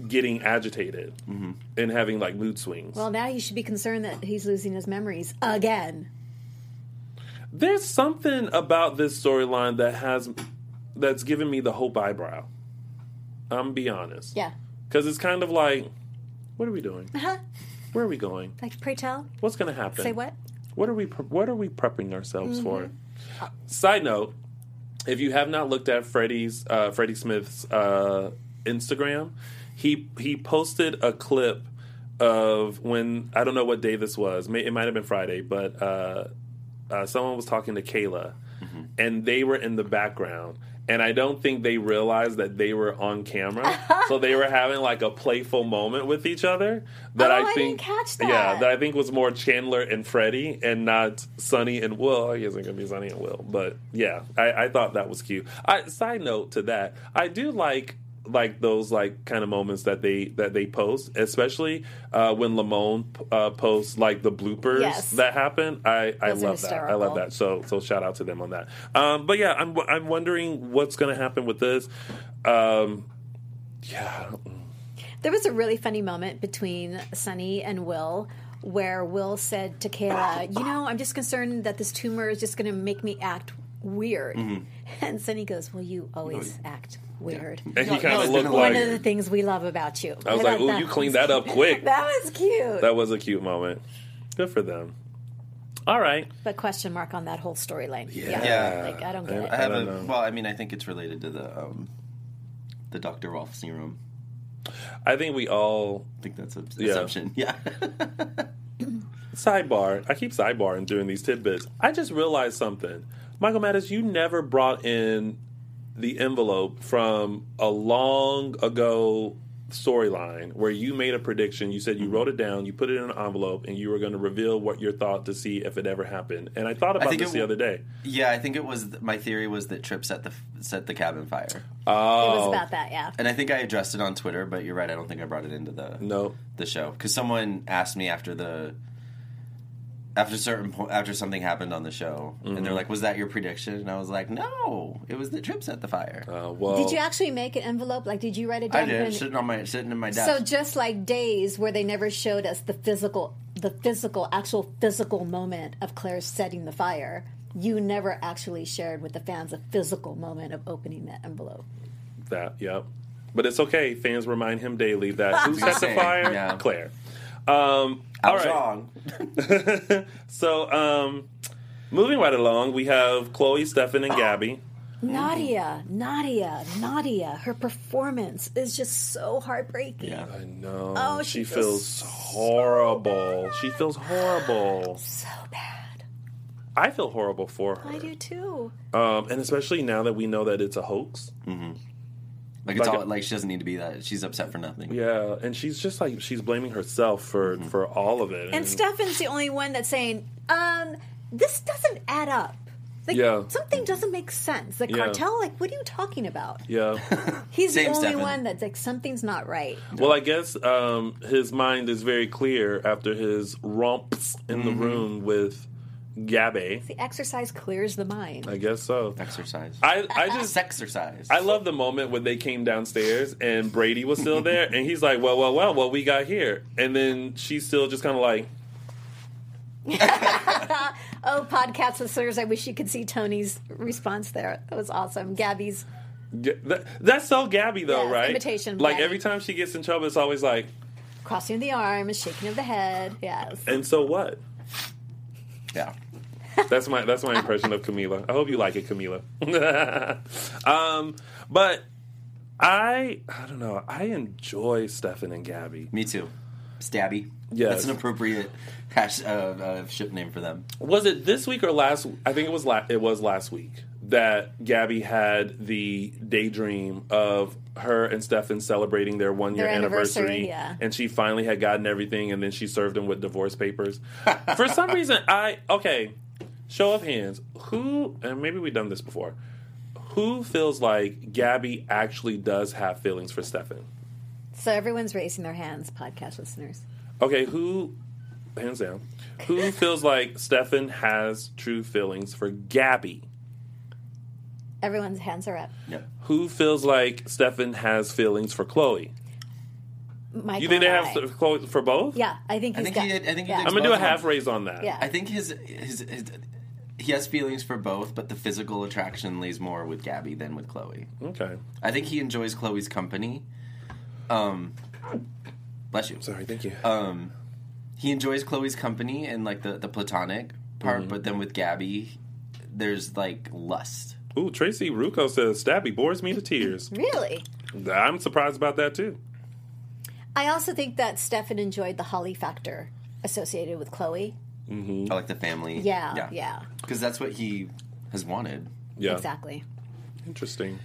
getting agitated Mm-hmm. and having like mood swings. well, now you should be concerned that he's losing his memories again. There's something about this storyline that has that's given me the hope eyebrow. I'm gonna be honest. Yeah. Because it's kind of like, what are we doing? Uh-huh. Where are we going? Like, pray tell. What's going to happen? Say what? What are we? pre- What are we prepping ourselves for? Mm-hmm. Side note: If you have not looked at Freddie's uh, Freddie Smith's uh, Instagram, he he posted a clip of when I don't know what day this was. May, it might have been Friday, but uh, uh, someone was talking to Kayla, Mm-hmm. and they were in the background. And I don't think they realized that they were on camera, so they were having like a playful moment with each other. That Oh, I I think, didn't catch that. yeah, that I think was more Chandler and Freddie, and not Sonny and Will. I guess it could be Sonny and Will, but yeah, I, I thought that was cute. I, side note to that, I do like like those like kind of moments that they that they post, especially uh, when Lamon uh, posts like the bloopers Yes. that happen. I I Those love that. I love that. So so shout out to them on that. Um, but yeah, I'm I'm wondering what's going to happen with this. Um, yeah, There was a really funny moment between Sonny and Will where Will said to Kayla, You know, I'm just concerned that this tumor is just going to make me act weird. Mm-hmm. [LAUGHS] And Sonny goes, Well, you always act weird. and he kind of looked been a One of the things we love about you. I was I like, thought "Ooh, that you was- cleaned that up quick." [LAUGHS] That was cute. That was a cute moment. Good for them. All right. but question mark on that whole storyline. Yeah. Yeah. Like, I don't get it. I have I a don't know. well. I mean, I think it's related to the um, the Dr. Rolf serum. I think we all I think that's an Yeah. assumption. [LAUGHS] Yeah. sidebar. I keep sidebarring during these tidbits. I just realized something. Michael Mattis, you never brought in the envelope from a long ago storyline where you made a prediction. You said you wrote it down, you put it in an envelope, and you were going to reveal what your thought to see if it ever happened. And I thought about think this it the w- other day. Yeah, I think it was my theory was that Tripp set the set the cabin fire, Oh, It was about that, yeah. and I think I addressed it on Twitter. But you're right, I don't think I brought it into the no. the show because someone asked me after the after certain po- after something happened on the show, and Mm-hmm. they're like, "Was that your prediction?" And I was like, "No, it was the Tripp set the fire." Uh, well, Did you actually make an envelope? Like, did you write it I down? did and- sitting on my sitting in my desk. So just like days where they never showed us the physical, the physical, actual physical moment of Claire setting the fire, you never actually shared with the fans a physical moment of opening that envelope. That, yep. But it's okay. Fans remind him daily that [LAUGHS] who set the fire? yeah. Claire. Um, I all was right. wrong. [LAUGHS] So, um, moving right along, we have Chloe, Stefan, and Gabby. [GASPS] Nadia, Nadia, Nadia, her performance is just so heartbreaking. Yeah. I know. Oh, she, she feels, feels horrible. She feels horrible. So bad. I feel horrible for her. I do too. Um, and especially now that we know that it's a hoax. Like it's Like all like she doesn't need to be that. She's upset for nothing. Yeah, and she's just like she's blaming herself for for all of it. And Stefan's the only one that's saying, um, this doesn't add up. Like, Yeah. something doesn't make sense. The Yeah. cartel, like, what are you talking about? Yeah. [LAUGHS] He's the only Stefan. one that's like, something's not right. Well, I guess um, his mind is very clear after his romps in the room with Gabby. The exercise clears the mind. I guess so. Exercise. I, I [LAUGHS] just exercise. I love the moment when they came downstairs and Brady was still there and he's like, "Well, well, well, what we got here?" And then she's still just kind of like, [LAUGHS] Oh, podcast listeners, I wish you could see Tony's response there. That was awesome. Gabby's G- that, "That's so Gabby, though, Yes, right?" imitation Like Gabby. every time she gets in trouble, it's always like, crossing of the arms, shaking of the head. Yes. "And so what?" yeah. That's my that's my impression of Camila. I hope you like it, Camila. [LAUGHS] um, but I I don't know. I enjoy Stefan and Gabby. Me too. Stabby. Yes. That's an appropriate hash uh, uh, ship name for them. Was it this week or last? I think it was la- it was last week that Gabby had the daydream of her and Stefan celebrating their one year anniversary, anniversary, yeah. and she finally had gotten everything, and then she served him with divorce papers. For some reason, I okay. Show of hands, who and maybe we've done this before. Who feels like Gabby actually does have feelings for Stefan? So everyone's raising their hands, podcast listeners. Okay, who hands down? Who [LAUGHS] feels like Stefan has true feelings for Gabby? Everyone's hands are up. Yeah. Who feels like Stefan has feelings for Chloe? Michael You think they have I. s- Chloe for both? Yeah, I think I he's think got. he- I think he yeah. did I'm gonna do a Both of them. half raise on that. Yeah. I think his, his his he has feelings for both, but the physical attraction lays more with Gabby than with Chloe. Okay. I think he enjoys Chloe's company. Um, bless you. Sorry. Thank you. Um, he enjoys Chloe's company and like the the platonic part, Mm-hmm. but then with Gabby, there's like lust. Ooh, Tracy Rucco says Stabby bores me to tears. [LAUGHS] Really? I'm surprised about that too. I also think that Stefan enjoyed the Holly factor associated with Chloe. I like the family. Yeah, yeah, Because that's what he has wanted. Yeah. exactly. Interesting.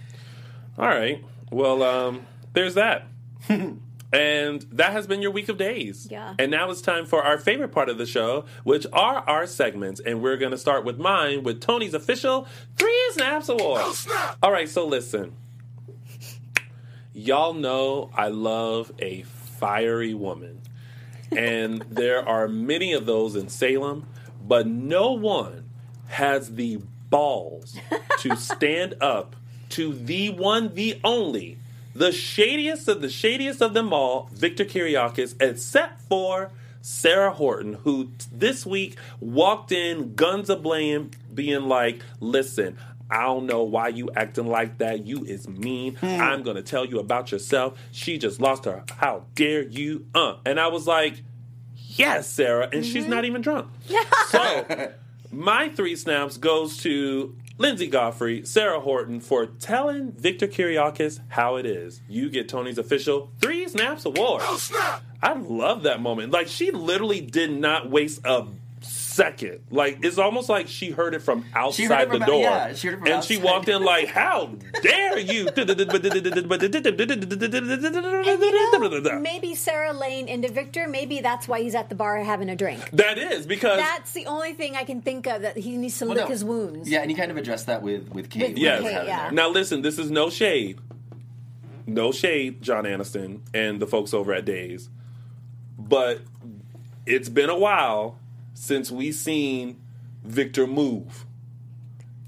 All right. Well, um, there's that. [LAUGHS] and that has been your week of days. Yeah. And now it's time for our favorite part of the show, which are our segments. And we're going to start with mine with Tony's official Three Snaps Award. All right. So listen. Y'all know I love a fiery woman. And there are many of those in Salem, but no one has the balls to stand up to the one, the only, the shadiest of the shadiest of them all, Victor Kiriakis, except for Sarah Horton, who t- this week walked in guns a-blaying, being like, listen, I don't know why you acting like that. You is mean. I'm gonna tell you about yourself. She just lost her. How dare you? Uh. And I was like, yes, Sarah. And she's not even drunk. [LAUGHS] so my three snaps goes to Linsey Godfrey, Sarah Horton for telling Victor Kiriakis how it is. You get Tony's official Three Snaps Award. I love that moment. Like, she literally did not waste a second. Like, it's almost like she heard it from outside it from the out- door. yeah, she heard it from and she walked in like, how dare you? [LAUGHS] [LAUGHS] Maybe Sarah Lane into Victor. Maybe that's why he's at the bar having a drink. that is because That's the only thing I can think of that he needs to Well, lick no. his wounds. Yeah, and he kind of addressed that with with Kate. With- Yes. with Kate, yeah. Now listen, this is no shade. No shade, John Aniston and the folks over at Days. But it's been a while since we seen Victor move.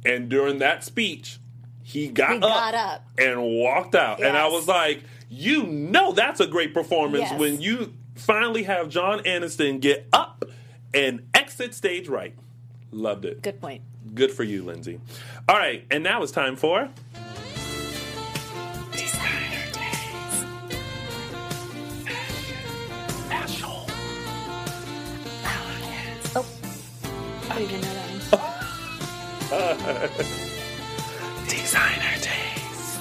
And during that speech, he got, He up, got up. and walked out. And I was like, you know that's a great performance Yes. when you finally have John Aniston get up and exit stage right. Loved it. Good point. Good for you, Linsey. All right, and now it's time for. [LAUGHS] Designer Days.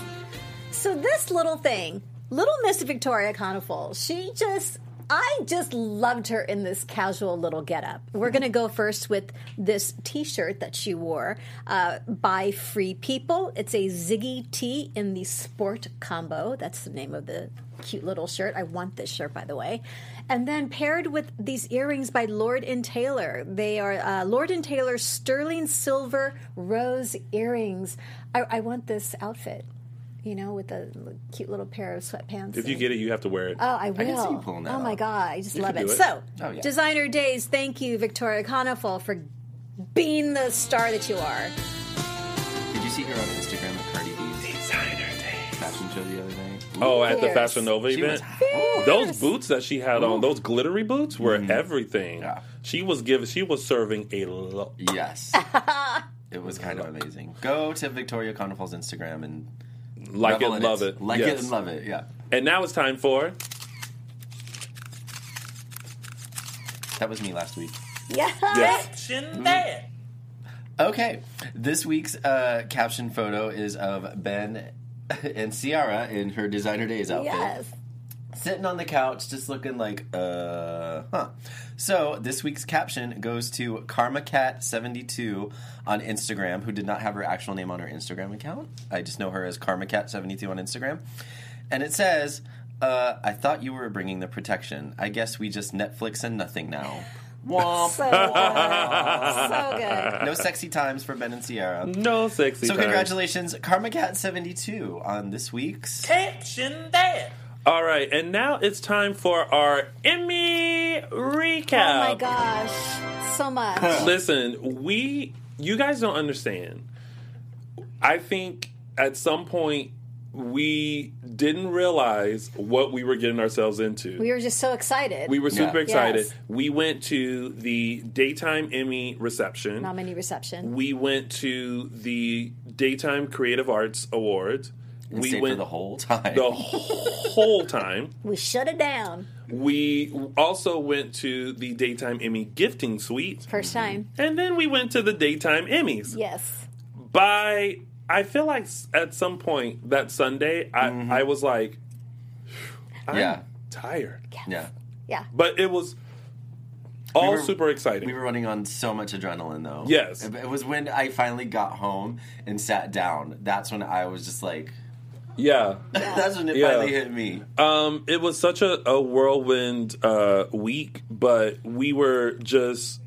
So this little thing, little Miss Victoria Konefal, she just I just loved her in this casual little getup. We're gonna go first with this T-shirt that she wore uh, by Free People. It's a Ziggy tee in the sport combo. That's the name of the cute little shirt. I want this shirt, by the way. And then paired with these earrings by Lord and Taylor. They are uh, Lord and Taylor sterling silver rose earrings. I, I want this outfit you know, with a cute little pair of sweatpants. If you get it, you have to wear it. Oh, I will. can see you pulling that oh my off. god, I just love can it. do it. So, Oh, yeah. designer days. Thank you, Victoria Konefal, for being the star that you are. Did you see her on Instagram at Cardi B's Designer Days. fashion show the other night? Oh, at the Fierce. Fashion Nova She was event. Those boots that she had on, those glittery boots, were mm-hmm. everything. Yeah. She was giving. She was serving a look. Yes. [LAUGHS] it was kind of amazing. Go to Victoria Konefal's Instagram and Like it, revel in love it. Like Yes. it and love it, yeah. And now it's time for. That was me last week. Yeah. Yes. Okay, this week's uh, caption photo is of Ben [LAUGHS] and Ciara in her designer days outfit. Yes. Sitting on the couch, just looking like, uh, huh. So this week's caption goes to KarmaCat72 on Instagram, who did not have her actual name on her Instagram account. I just know her as KarmaCat72 on Instagram, and it says, uh, "I thought you were bringing the protection. I guess we just Netflix and nothing now." [LAUGHS] Womp. So good. so good. no sexy times for Ben and Ciara. No sexy. So time. congratulations, KarmaCat72 on this week's. All right, and now it's time for our Emmy recap. Oh my gosh. So much. Listen, we you guys don't understand. I think at some point we didn't realize what we were getting ourselves into. We were just so excited. We were super Yeah. excited. Yes. We went to the daytime Emmy reception. Nominee reception. We went to the daytime Creative Arts Awards. And we stayed went for the whole time. the whole [LAUGHS] time. We shut it down. We also went to the daytime Emmy gifting suite, First mm-hmm. time. and then we went to the daytime Emmys. Yes. By I feel like at some point that Sunday, I mm-hmm. I was like, I'm Yeah. tired, yeah. Yeah. but it was all were- super exciting. We were running on so much adrenaline, though. Yes. It, it was when I finally got home and sat down. That's when I was just like, yeah. [LAUGHS] that's when it Yeah. finally hit me. Um, it was such a, a whirlwind uh, week, but we were just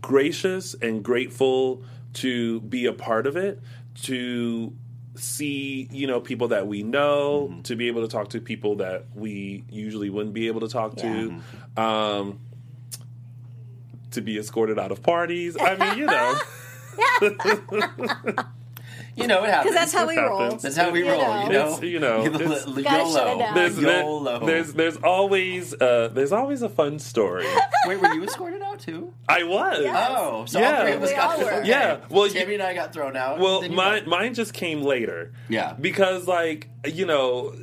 gracious and grateful to be a part of it, to see you know people that we know, to be able to talk to people that we usually wouldn't be able to talk to. Um, to be escorted out of parties. I mean, you know, [LAUGHS] [LAUGHS] You know, it happens. Because that's how we roll. That's how we You roll. know. You know, It's, you know, it's- YOLO. Gotta shut it down. there's, YOLO. there's there's always uh, there's always a fun story. [LAUGHS] Wait, were you escorted out too? I was. Oh, so Yeah. all three of us We got all were. okay. Yeah, well, you- and I got thrown out. Well, Then mine got- mine just came later. Yeah. Because like, you know,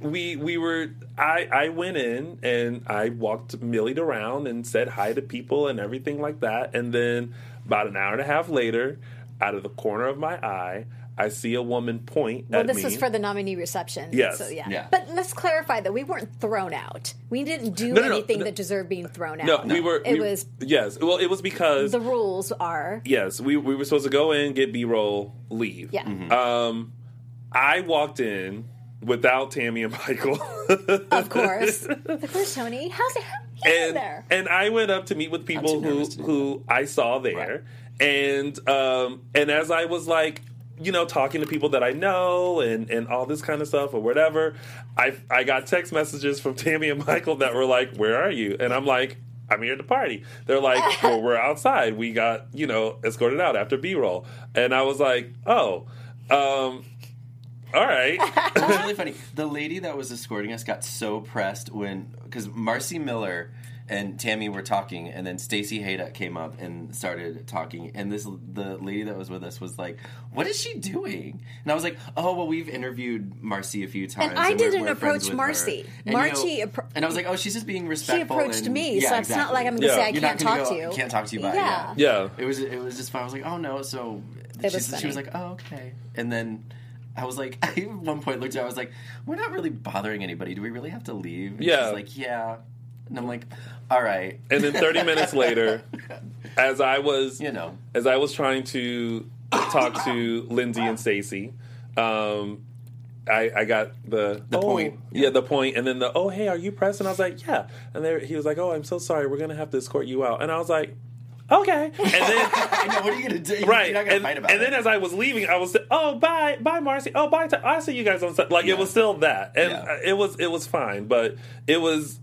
we we were I I went in and I walked millied around and said hi to people and everything like that and then about an hour and a half later out of the corner of my eye, I see a woman point Well, at this me. was for the nominee reception. Yes. So, yeah. Yeah. But let's clarify that we weren't thrown out. We didn't do No, no, no, anything no. that deserved being thrown out. no, we were. It we- was yes. Well, it was because the rules are. yes, we we were supposed to go in, get B roll, leave. Yeah. Um, I walked in without Tammy and Michael. Of [LAUGHS] course. of course, Tony. How's it? How, he's in and there. and I went up to meet with people who nervous to do who I saw there, and um and as I was like you know talking to people that I know and and all this kind of stuff or whatever, I I got text messages from [LAUGHS] Tammy and Michael that were like, "Where are you?" And I'm like. I'm here to party. They're like, [LAUGHS] well, we're outside. We got, you know, escorted out after B roll. And I was like, oh, um, all right. [LAUGHS] It was really funny. The lady that was escorting us got so pressed when because Marci Miller and Tammy were talking, and then Stacy Haiduk came up and started talking, and this the lady that was with us was like, "What is she doing?" And I was like, "Oh, well, we've interviewed Marci a few times, I we're- didn't we're friends approach Marci. her." And, you know, Marci appro- and I was like, "Oh, she's just being respectful." She approached and- me, yeah, so it's not like I'm going to Yeah. say I You're can't gonna talk go, to you. I can't talk to you about yeah. it. Yeah. Yeah. It was it was just fun. I was like, oh no. So It she, was she was like, oh okay. And then I was like, I [LAUGHS] at one point looked at her, I was like, we're not really bothering anybody. Do we really have to leave? And Yeah. She's like, yeah. And I'm like, all right. And then 30 minutes later, [LAUGHS] as I was, You know. as I was trying to talk to Linsey and Stacy, um, I, I got the The oh, point. yeah. the point. and then the oh hey, are you pressed? And I was like, yeah. And there, he was like, oh, I'm so sorry, we're gonna have to escort you out. And I was like, okay. And then [LAUGHS] I know. What are you gonna do? right, You're not gonna and, and then as I was leaving, I was like, oh bye bye Marci, oh bye. Ty- I see you guys on set. Like Yeah. it was still that, and Yeah. it was it was fine, but it was.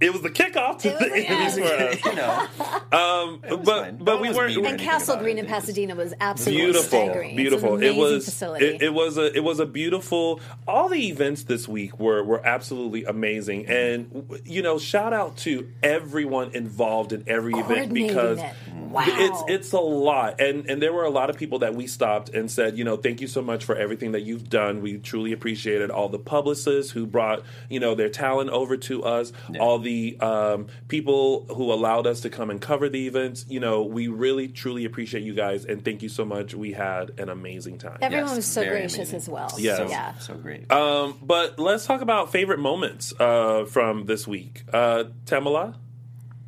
It was the kickoff to the was- Emmys for us. you know, Um, but fine. but No we was weren't mean or And anything Castle about Green it. in Pasadena was absolutely beautiful, staggering. beautiful. It's an it was facility. it, it was a it was a beautiful. All the events this week were were absolutely amazing, and you know, shout out to everyone involved in every event Coordinating because it. Wow. it's it's a lot, and and there were a lot of people that we stopped and said, you know, thank you so much for everything that you've done. We truly appreciated all the publicists who brought you know their talent over to us, all the um, people who allowed us to come and cover the events. You know, we really truly appreciate you guys, and thank you so much. We had an amazing time. Everyone Yes, was so very gracious amazing. as well. Yes. So, so, yeah. so great. Um, but let's talk about favorite moments uh, from this week. Uh, Tamala,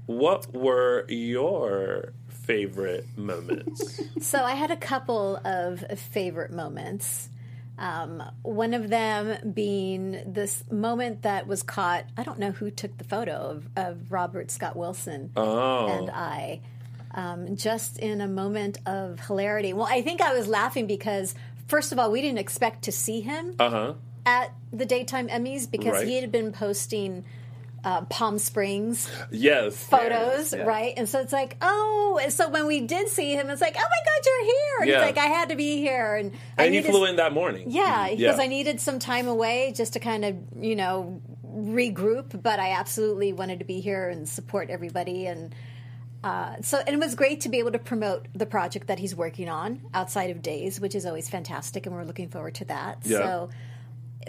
what were your favorite moments? [LAUGHS] So I had a couple of favorite moments. Um, one of them being this moment that was caught. I don't know who took the photo of, of Robert Scott Wilson Oh. and I, um, just in a moment of hilarity. Well, I think I was laughing because, first of all, we didn't expect to see him Uh huh. at the daytime Emmys because Right. he had been posting uh, Palm Springs Yes. photos, Yeah. right? And so it's like, oh, and so when we did see him, it's like, oh my God, you're here. Yeah. he's like, I had to be here, and, I And he flew in that morning. yeah, Yeah. because I needed some time away just to kind of, you know, regroup. But I absolutely wanted to be here and support everybody, and uh, so and it was great to be able to promote the project that he's working on outside of Days, which is always fantastic, and we're looking forward to that. Yeah. So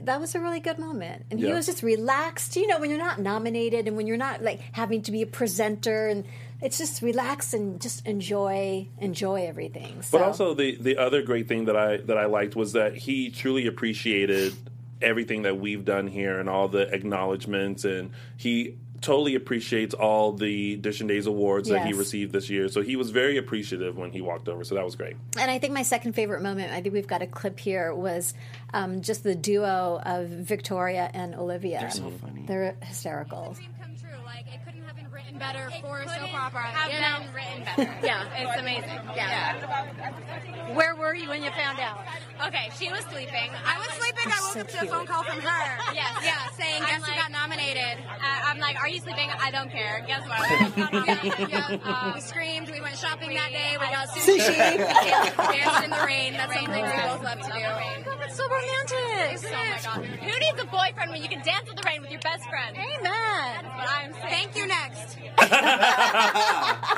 that was a really good moment. And he was just relaxed. You know, when you're not nominated and when you're not like having to be a presenter and it's just relax and just enjoy enjoy everything. So But also the the other great thing that I that I liked was that he truly appreciated everything that we've done here and all the acknowledgments and he totally appreciates all the Dish and Days awards that he received this year. So he was very appreciative when he walked over. So that was great. and I think my second favorite moment, I think we've got a clip here, was um, just the duo of Victoria and Olivia. They're so funny. They're hysterical. dream come true. Like it couldn't have been written better for a soap opera. have you been written better. [LAUGHS] Yeah. It's amazing. Yeah. Where were you when you found out? Okay, she was sleeping. I was sleeping. I woke So up to a phone call from her. Yes. Yeah, saying guess who got nominated. Uh, I'm like, are you sleeping? I don't care. Guess what? [LAUGHS] yeah, uh, we screamed. We went shopping that day. We got sushi. We danced in the rain. [LAUGHS] That's something we both love to do. That's so romantic. Oh my god. Who needs a boyfriend when you can dance in the rain with your best friend? Amen. But I'm thank you next. [LAUGHS]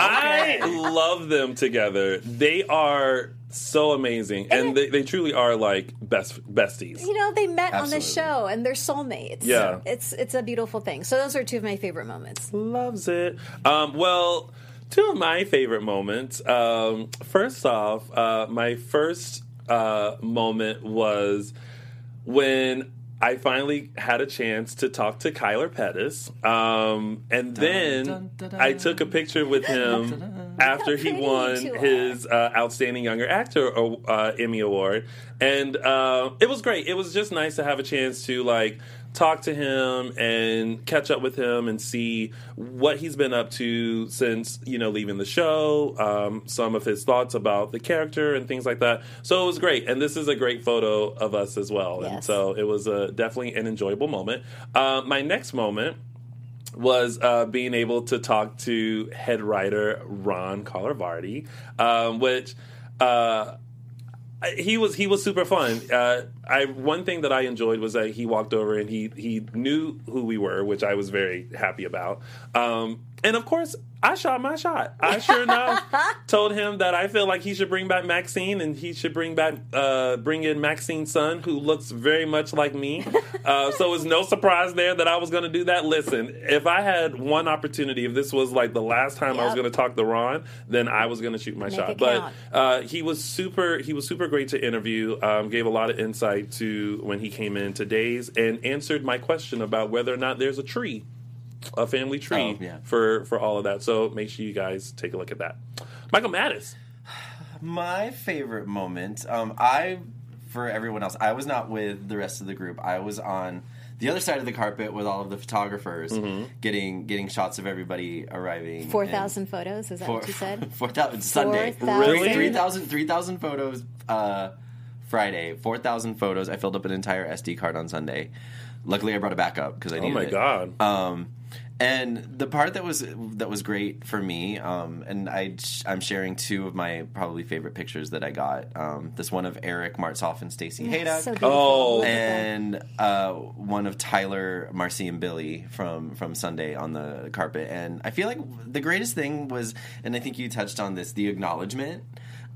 I love them together. They are so amazing, and they, they truly are like best besties. You know, they met on the show and they're soulmates. Yeah. It's it's a beautiful thing. So those are two of my favorite moments. Loves it. Um, well, Two of my favorite moments. Um, first off, uh, my first uh, moment was when I finally had a chance to talk to Kyler Pettis. Um, and then dun, dun, dun. I took a picture with [LAUGHS] him after he won you two are. his uh, Outstanding Younger Actor uh, Emmy Award. And uh, it was great. It was just nice to have a chance to, like, talk to him and catch up with him and see what he's been up to since you know leaving the show um, some of his thoughts about the character and things like that. So it was great. And this is a great photo of us as well. And so it was a, definitely an enjoyable moment. Uh, my next moment was uh, being able to talk to head writer Ron Carlivati, um, which uh, he was he was super fun. Uh, I one thing that I enjoyed was that he walked over and he he knew who we were, which I was very happy about. Um, and of course, I shot my shot. I sure enough [LAUGHS] told him that I feel like he should bring back Maxine and he should bring back uh, bring in Maxine's son, who looks very much like me. Uh, so it's no surprise there that I was going to do that. Listen, if I had one opportunity, if this was like the last time I was going to talk to Ron, then I was going to shoot my Make shot. But uh, he was super. He was super great to interview. Um, gave a lot of insight to when he came in today's and answered my question about whether or not there's a tree, a family tree Oh, yeah. for for all of that. So make sure you guys take a look at that. Michael Mattis. My favorite moment, um, I for everyone else, I was not with the rest of the group. I was on the other side of the carpet with all of the photographers, Mm-hmm. getting getting shots of everybody arriving. Four thousand photos. Is that Four, what you said? [LAUGHS] 4,000 Sunday. 4,000. Really? 3,000 3,000 photos uh, Friday. 4,000 photos. I filled up an entire SD card on Sunday. Luckily, I brought a backup because I needed it. Oh my it. god. Um, and the part that was that was great for me, um, and I I'm sharing two of my probably favorite pictures that I got. Um, this one of Eric Martsolf and Stacy Haiduk. So. Oh. Look at that. and uh, one of Tyler, Marci, and Billy from from Sunday on the carpet. And I feel like the greatest thing was, and I think you touched on this, the acknowledgement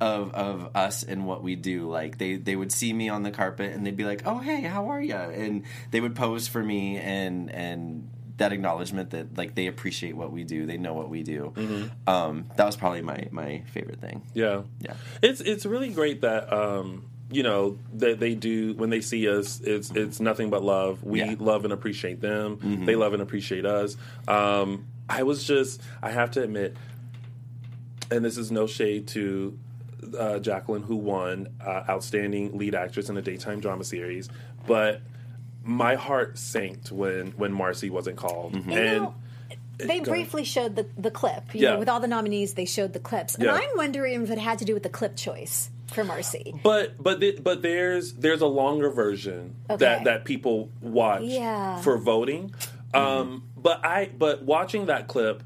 of of us and what we do. Like they they would see me on the carpet and they'd be like, "Oh hey, how are you?" And they would pose for me and and. That acknowledgement that like they appreciate what we do, they know what we do. Um, that was probably my my favorite thing. Yeah, Yeah. It's it's really great that um, you know that they do when they see us. It's it's nothing but love. We Yeah. love and appreciate them. They love and appreciate us. Um, I was just I have to admit, and this is no shade to uh, Jacqueline who won uh, outstanding lead actress in a daytime drama series, but my heart sank when when Marci wasn't called You and. know, they briefly showed the, the clip. You Yeah. know, with all the nominees, they showed the clips. And Yeah. I'm wondering if it had to do with the clip choice for Marci. But but th- but there's there's a longer version Okay. that that people watch Yeah. for voting. Um, but I but watching that clip,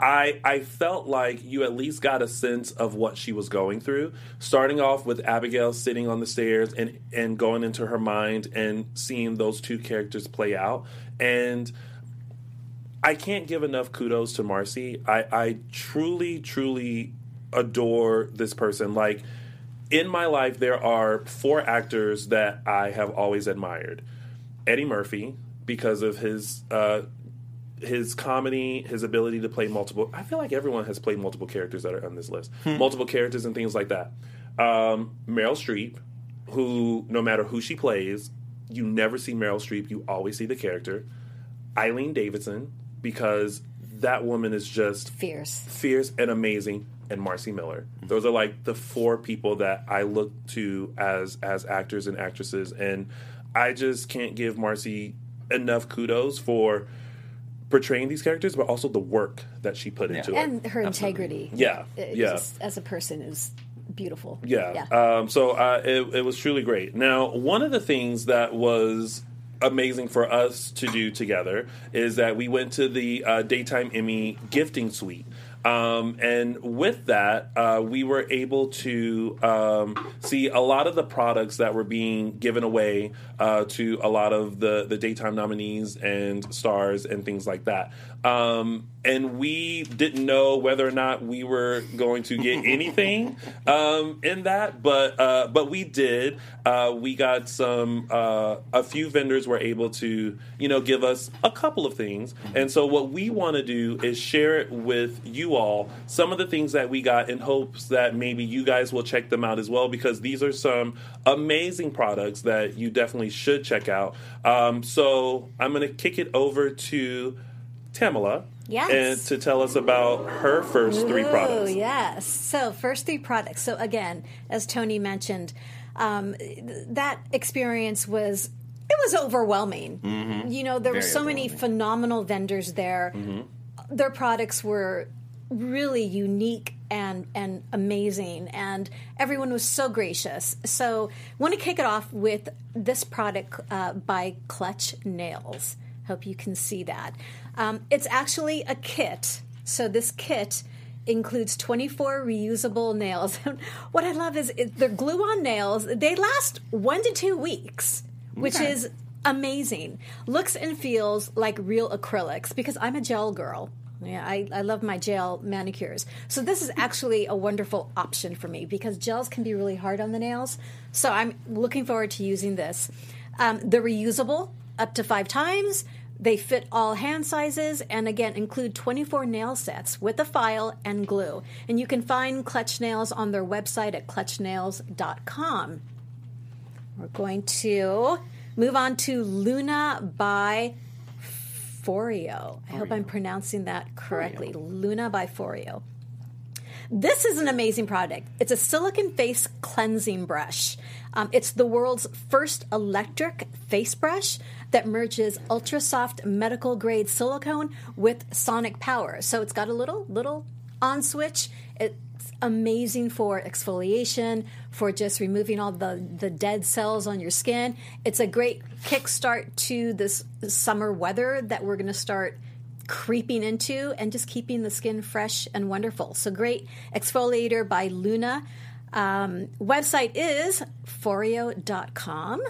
I I felt like you at least got a sense of what she was going through. Starting off with Abigail sitting on the stairs and and going into her mind and seeing those two characters play out and. I can't give enough kudos to Marci. I, I truly, truly adore this person. Like, in my life, there are four actors that I have always admired Eddie Murphy, because of his. Uh, his comedy, his ability to play multiple. I feel like everyone has played multiple characters that are on this list. Multiple characters and things like that. Um, Meryl Streep, who no matter who she plays, you never see Meryl Streep. You always see the character. Eileen Davidson, because that woman is just Fierce. fierce and amazing and Marci Miller. Those are like the four people that I look to as as actors and actresses and I just can't give Marci enough kudos for portraying these characters but also the work that she put into it. And her integrity. Yeah, Uh, yeah. just as a person is beautiful. Yeah. Um, so uh, it, it was truly great. Now, one of the things that was amazing for us to do together is that we went to the uh, Daytime Emmy gifting suite. Um, and with that, uh, we were able to um, see a lot of the products that were being given away uh, to a lot of the, the daytime nominees and stars and things like that. Um, and we didn't know whether or not we were going to get [LAUGHS] anything um, in that, but uh, but we did. Uh, we got some. Uh, a few vendors were able to, you know, give us a couple of things, and so what we want to do is share it with you you all some of the things that we got in hopes that maybe you guys will check them out as well because these are some amazing products that you definitely should check out. Um, so I'm going to kick it over to Tamala. Yes. And to tell us about her first three Ooh, products. yes. So, first three products. So, again, as Tony mentioned, um, th- that experience was it was overwhelming. You know, there were so many phenomenal vendors there. Their products were really unique and and amazing and everyone was so gracious. So want to kick it off with this product uh, by clutch nails. Hope you can see that. Um, it's actually a kit. So this kit includes 24 reusable nails. [LAUGHS] What i love is it, they're glue on nails they last one to two weeks which is amazing. Looks and feels like real acrylics because i'm a gel girl yeah, I, I love my gel manicures. So this is actually a wonderful option for me because gels can be really hard on the nails. So I'm looking forward to using this. Um, they're reusable up to five times. They fit all hand sizes and again include 24 nail sets with a file and glue. And you can find Clutch Nails on their website at clutchnails.com. We're going to move on to Luna by Foreo. I hope I'm pronouncing that correctly. Luna by Foreo. This is an amazing product. It's a silicon face cleansing brush. Um, it's the world's first electric face brush that merges ultra soft medical grade silicone with sonic power. So it's got a little little on switch. It's amazing for exfoliation, for just removing all the, the dead cells on your skin. It's a great kickstart to this summer weather that we're going to start creeping into and just keeping the skin fresh and wonderful. So great exfoliator by Luna. Um, website is foreo.com.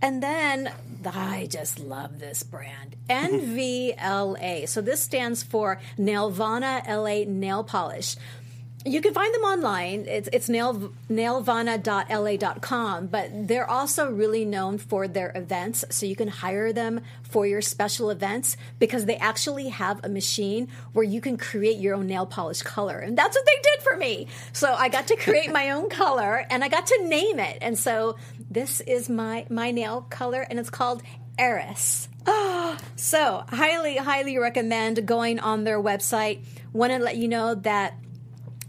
And then I just love this brand. [LAUGHS] NVLA. So this stands for Nailvana LA Nail Polish. You can find them online. It's it's nail, nailvana.la.com, but they're also really known for their events. So you can hire them for your special events because they actually have a machine where you can create your own nail polish color. And that's what they did for me. So I got to create my own color and I got to name it. And so this is my my nail color and it's called Eris. [GASPS] So, highly, highly recommend going on their website. Want to let you know that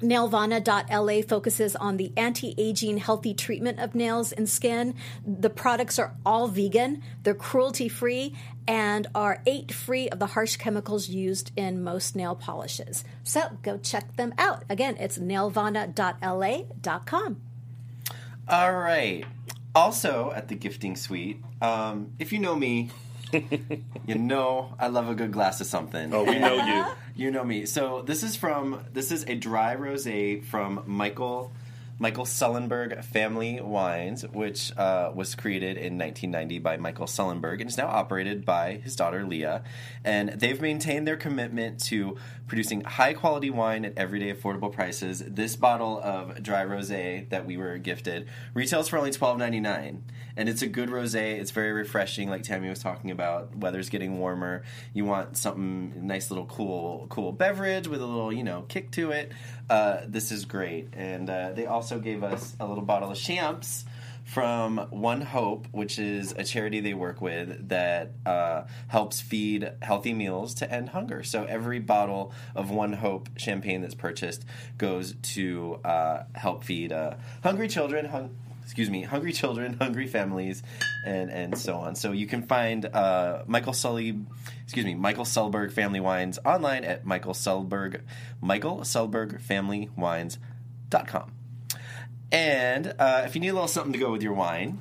Nailvana.la focuses on the anti aging healthy treatment of nails and skin. The products are all vegan, they're cruelty free, and are eight free of the harsh chemicals used in most nail polishes. So, go check them out. Again, it's nailvana.la.com. All right. Also at the gifting suite, um, if you know me, you know I love a good glass of something. Oh, we know you. [LAUGHS] You know me. So this is from this is a dry rosé from Michael Michael Sullenberg Family Wines, which uh, was created in 1990 by Michael Sullenberg and is now operated by his daughter Leah. And they've maintained their commitment to producing high quality wine at everyday affordable prices. This bottle of dry rosé that we were gifted retails for only $12.99. And it's a good rosé. It's very refreshing, like Tammy was talking about. Weather's getting warmer. You want something nice, little cool, cool beverage with a little, you know, kick to it. Uh, this is great. And uh, they also gave us a little bottle of champs from One Hope, which is a charity they work with that uh, helps feed healthy meals to end hunger. So every bottle of One Hope champagne that's purchased goes to uh, help feed uh, hungry children. Hung- excuse me, hungry children, [LAUGHS] hungry families, and and so on. So you can find uh, Michael Sully, excuse me, Michael Sulberg Family Wines online at Michael Sulberg, Michael Family Wines.com. And uh, if you need a little something to go with your wine,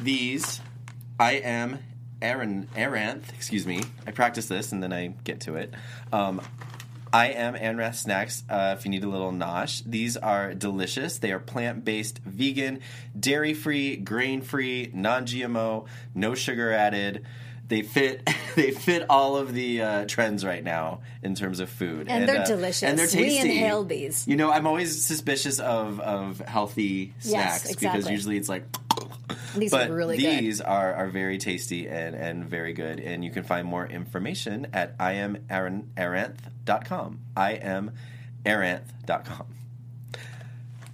these I am Aaron Aranth, excuse me. I practice this and then I get to it. Um, I am Anrath Snacks. Uh, if you need a little nosh, these are delicious. They are plant based, vegan, dairy free, grain free, non GMO, no sugar added. They fit. [LAUGHS] They fit all of the uh, trends right now in terms of food, And they're uh, delicious. And they're We tasty. inhaled these. You know, I'm always suspicious of of healthy snacks because exactly. usually it's like These are but really good. these are, are very tasty and, and very good. And you can find more information at iamaranth.com. I am aranth.com.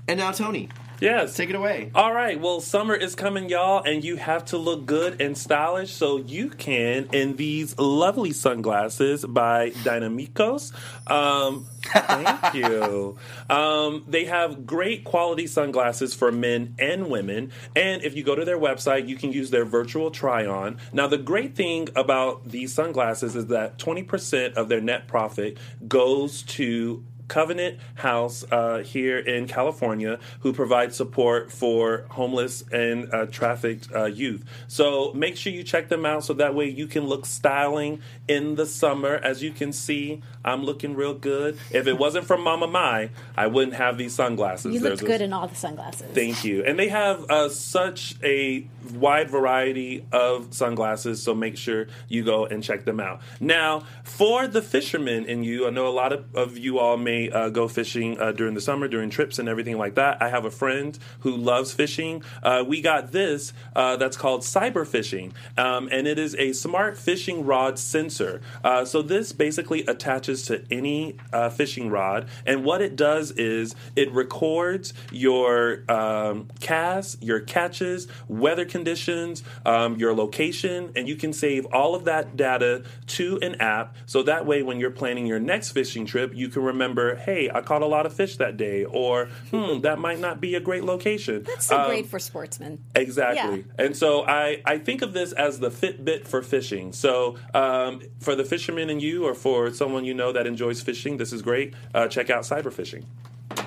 And now, Tony, Yes. take it away. All right. Well, summer is coming, y'all, and you have to look good and stylish. So you can in these lovely sunglasses by Dynamicos. Um, thank you. Um, they have great quality sunglasses for men and women. And if you go to their website, you can use their virtual try on. Now, the great thing about these sunglasses is that 20% of their net profit goes to Covenant House uh, here in California, who provides support for homeless and uh, trafficked uh, youth. So make sure you check them out so that way you can look styling in the summer. As you can see, I'm looking real good. If it wasn't for Mama Mai, I wouldn't have these sunglasses. You There's looked a- good in all the sunglasses. Thank you. And they have uh, such a wide variety of sunglasses, so make sure you go and check them out. Now, for the fishermen in you, I know a lot of, of you all may uh, go fishing uh, during the summer, during trips and everything like that. I have a friend who loves fishing. Uh, we got this uh, that's called cyber fishing, um, and it is a smart fishing rod sensor. Uh, so this basically attaches to any uh, fishing rod, and what it does is it records your um, casts, your catches, weather conditions, um, your location, and you can save all of that data to an app. So that way, when you're planning your next fishing trip, you can remember, hey, I caught a lot of fish that day, or hmm, that might not be a great location. That's so Um, great for sportsmen. Exactly. Yeah. And so I, I think of this as the Fitbit for fishing. So um, for the fisherman in you or for someone you know that enjoys fishing, this is great. Uh, check out cyber fishing.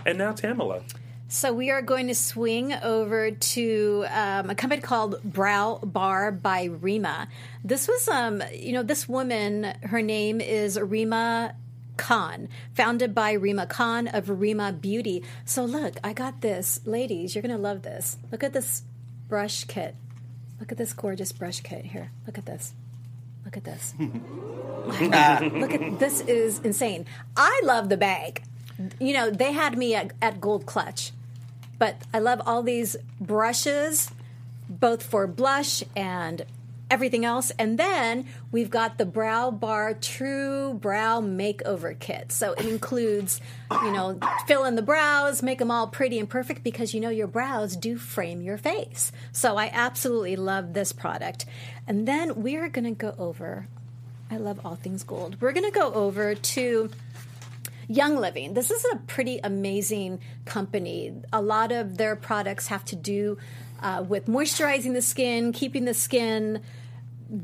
And now Tamala. So we are going to swing over to um, a company called Brow Bar by Reema. This was, um, you know, this woman. Her name is Reema Khan, founded by Reema Khan of Reema Beauty. So look, I got this, ladies. You're gonna love this. Look at this brush kit. Look at this gorgeous brush kit here. Look at this. Look at this. [LAUGHS] Uh, look at this is insane. I love the bag. You know, they had me at, at Gold Clutch, but I love all these brushes, both for blush and everything else. And then we've got the Brow Bar True Brow Makeover Kit. So it includes, you know, fill in the brows, make them all pretty and perfect because you know your brows do frame your face. So I absolutely love this product. And then we are going to go over. I love all things gold. We're going to go over to Young Living. This is a pretty amazing company. A lot of their products have to do uh, with moisturizing the skin, keeping the skin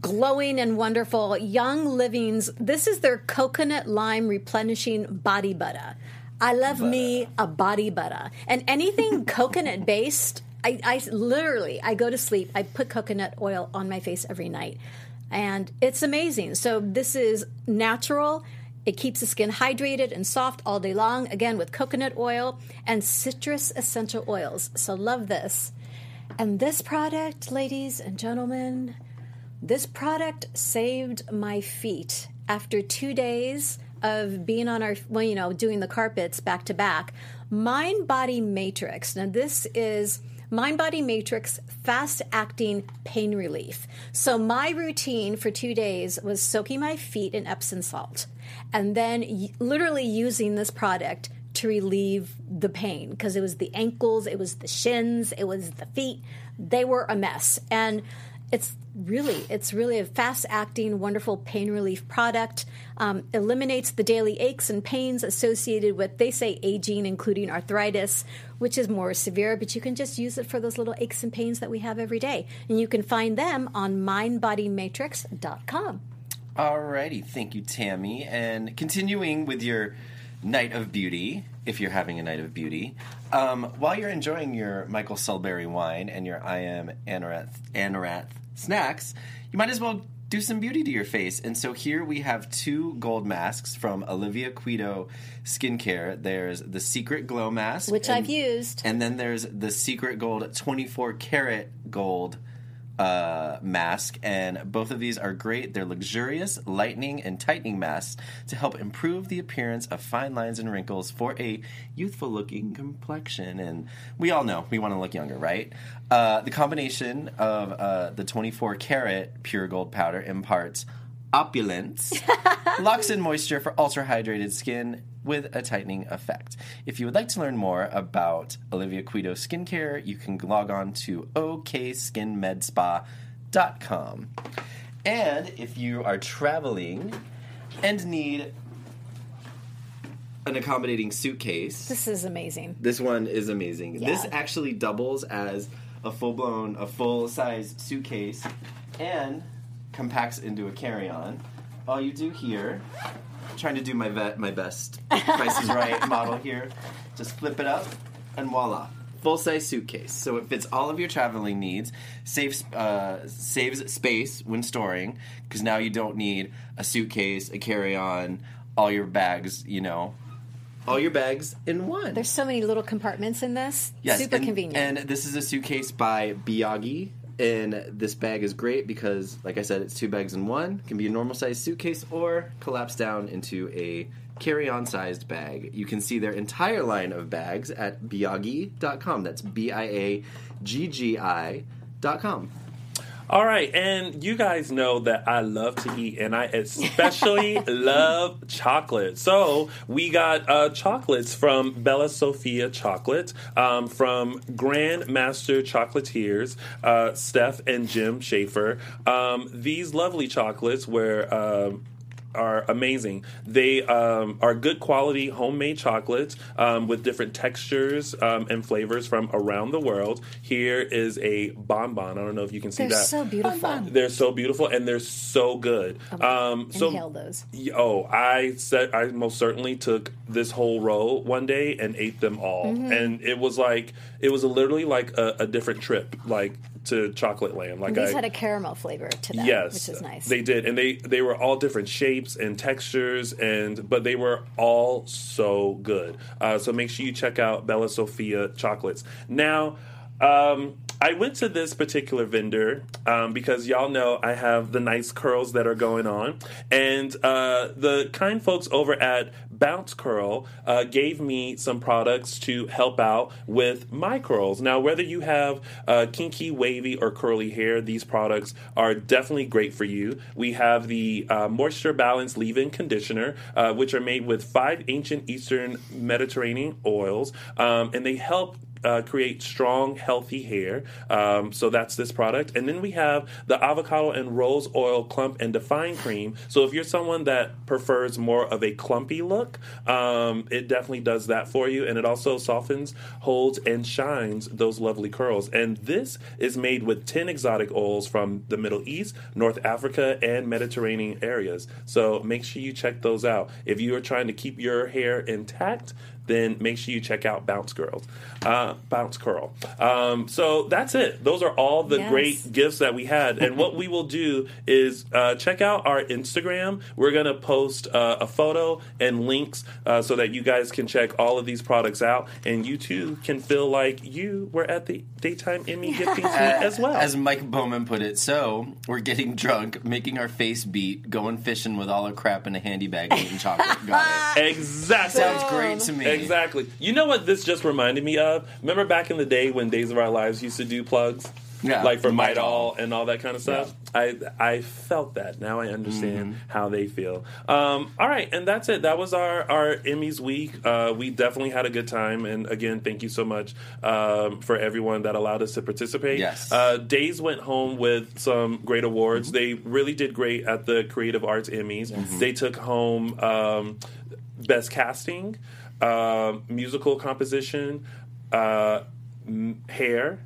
glowing and wonderful. Young Living's, this is their coconut lime replenishing body butter. I love me a body butter. And anything [LAUGHS] coconut based, I, I literally, I go to sleep, I put coconut oil on my face every night. And it's amazing. So this is natural. It keeps the skin hydrated and soft all day long, again with coconut oil and citrus essential oils. So love this. And this product, ladies and gentlemen, this product saved my feet after two days of being on our, well, you know, doing the carpets back to back. Mind Body Matrix. Now, this is Mind Body Matrix fast acting pain relief. So, my routine for two days was soaking my feet in Epsom salt and then y- literally using this product to relieve the pain because it was the ankles, it was the shins, it was the feet. They were a mess. And it's really it's really a fast acting wonderful pain relief product um, eliminates the daily aches and pains associated with they say aging including arthritis which is more severe but you can just use it for those little aches and pains that we have every day. And you can find them on mindbodymatrix.com Alrighty, thank you, Tammy. And continuing with your night of beauty, if you're having a night of beauty, um, while you're enjoying your Michael Sulberry wine and your I am Anorath, Anorath snacks, you might as well do some beauty to your face. And so here we have two gold masks from Olivia Quido Skincare. There's the Secret Glow Mask, which and- i've used and then there's the Secret Gold 24 karat gold uh, mask, and both of these are great. They're luxurious, lightening, and tightening masks to help improve the appearance of fine lines and wrinkles for a youthful looking complexion. And we all know we want to look younger, right? Uh, the combination of uh, the 24 karat pure gold powder imparts opulence, [LAUGHS] locks in moisture for ultra hydrated skin with a tightening effect. If you would like to learn more about Olivia Quido skincare, you can log on to okskinmedspa.com. And if you are traveling and need an accommodating suitcase, This is amazing. this one is amazing. Yeah. This actually doubles as a full blown, a full size suitcase and compacts into a carry on. All you do here, trying to do my vet, my best [LAUGHS] Price is Right model here, just flip it up and voila. Full size suitcase, so it fits all of your traveling needs. Saves uh, saves space when storing because now you don't need a suitcase, a carry on, all your bags. You know, all your bags in one. There's so many little compartments in this. Yes, Super and, convenient. And this is a suitcase by Biaggi. And this bag is great because, like I said, it's two bags in one. Can be a normal sized suitcase or collapse down into a carry on sized bag. You can see their entire line of bags at biaggi.com. That's B I A G G I.com. All right, and you guys know that I love to eat, and I especially [LAUGHS] love chocolate. So we got uh, chocolates from Bella Sophia Chocolate, um, from Grand Master Chocolatiers, uh, Steph and Jim Schaefer. Um, these lovely chocolates were. Um, are amazing. They um, are good quality homemade chocolates um, with different textures um, and flavors from around the world. Here is a bonbon. I don't know if you can see They're that. so beautiful. They're so beautiful and they're so good. Um, so Inhale those. Oh, I said I most certainly took this whole row one day and ate them all, Mm-hmm. and it was like it was literally like a, a different trip, like to Chocolate Land. Like These I, had a caramel flavor to them, yes, which is nice. They did, and they they were all different shapes and textures, and but they were all so good. Uh, so make sure you check out Bella Sophia chocolates now. Um, I went to this particular vendor um, because y'all know I have the nice curls that are going on, and uh, the kind folks over at Bounce Curl uh, gave me some products to help out with my curls. Now, whether you have uh, kinky, wavy, or curly hair, these products are definitely great for you. We have the uh, Moisture Balance Leave-In Conditioner, uh, which are made with five ancient Eastern Mediterranean oils, um, and they help uh, create strong, healthy hair. Um, so that's this product. And then we have the avocado and rose oil clump and define cream. So if you're someone that prefers more of a clumpy look, um, it definitely does that for you. And it also softens, holds, and shines those lovely curls. And this is made with 10 exotic oils from the Middle East, North Africa, and Mediterranean areas. So make sure you check those out. If you are trying to keep your hair intact, then make sure you check out Bounce Girls, uh, Bounce Curl. Um, so that's it. Those are all the Yes. great gifts that we had. And what we will do is uh, check out our Instagram. We're going to post uh, a photo and links uh, so that you guys can check all of these products out, and you too can feel like you were at the daytime Emmy [LAUGHS] gifting suite as well. As Mike Bowman put it, so we're getting drunk, making our face beat, going fishing with all our crap in a handy bag, eating chocolate. Got it. [LAUGHS] exactly. Sounds great to me. Exactly. You know what this just reminded me of? Remember back in the day when Days of Our Lives used to do plugs? Yeah. Like for Midol. Midol and all that kind of stuff. I I felt that. Now I understand Mm-hmm. how they feel. Um, all right, and that's it. That was our, our Emmys week. Uh, we definitely had a good time. And again, thank you so much um, for everyone that allowed us to participate. Yes. Uh, Days went home with some great awards. They really did great at the Creative Arts Emmys. They took home um, Best Casting, um musical composition, uh, m- hair,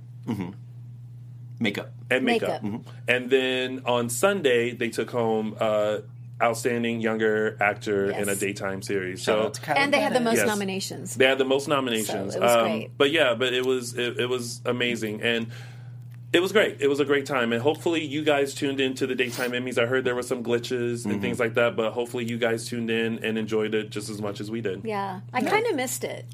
Makeup. and makeup. Makeup. And then on Sunday, they took home uh, Outstanding Younger Actor in a daytime series. Shout so out to Kyler and they had the most Yes. nominations. they had the most nominations. So it was um, great. But yeah, but it was it, it was amazing and. It was great. It was a great time, and hopefully you guys tuned in to the daytime Emmys. I heard there were some glitches and things like that, but hopefully you guys tuned in and enjoyed it just as much as we did. Yeah, I kind of missed it.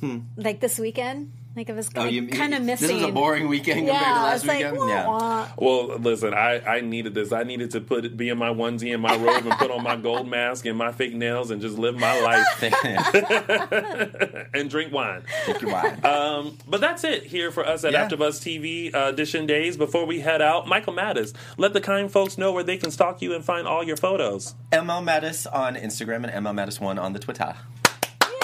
Hmm. Like this weekend, Like it was Oh, you kind of missing. This was a boring weekend yeah, compared to last it's like, weekend. wah, yeah. wah. Well, listen, I, I needed this. I needed to put be in my onesie and my robe and put on my gold [LAUGHS] mask and my fake nails and just live my life [LAUGHS] [LAUGHS] and drink wine. Take your wine. Um, but that's it here for us at Yeah. AfterBuzz TV uh, Edition Days. Before we head out, Michael Mattis, let the kind folks know where they can stalk you and find all your photos. ML Mattis on Instagram and ML Mattis1 on the Twitter.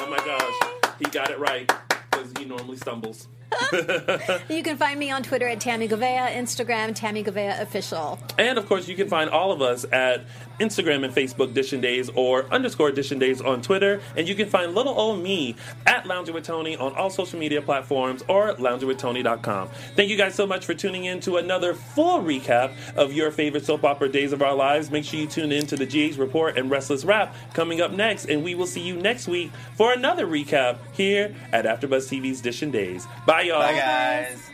Oh my gosh, he got it right because he normally stumbles. [LAUGHS] You can find me on Twitter at Tammy Govea, Instagram Tammy Govea Official. And of course, you can find all of us at Instagram and Facebook Dish and Days or underscore Dish and Days on Twitter. And you can find little old me at Lounging with Tony on all social media platforms or loungingwithtony.com. Thank you guys so much for tuning in to another full recap of your favorite soap opera days of our lives. Make sure you tune in to the GH Report and Restless Rap coming up next. And we will see you next week for another recap here at AfterBuzz TV's Dish and Days. Bye, y'all. Bye, guys.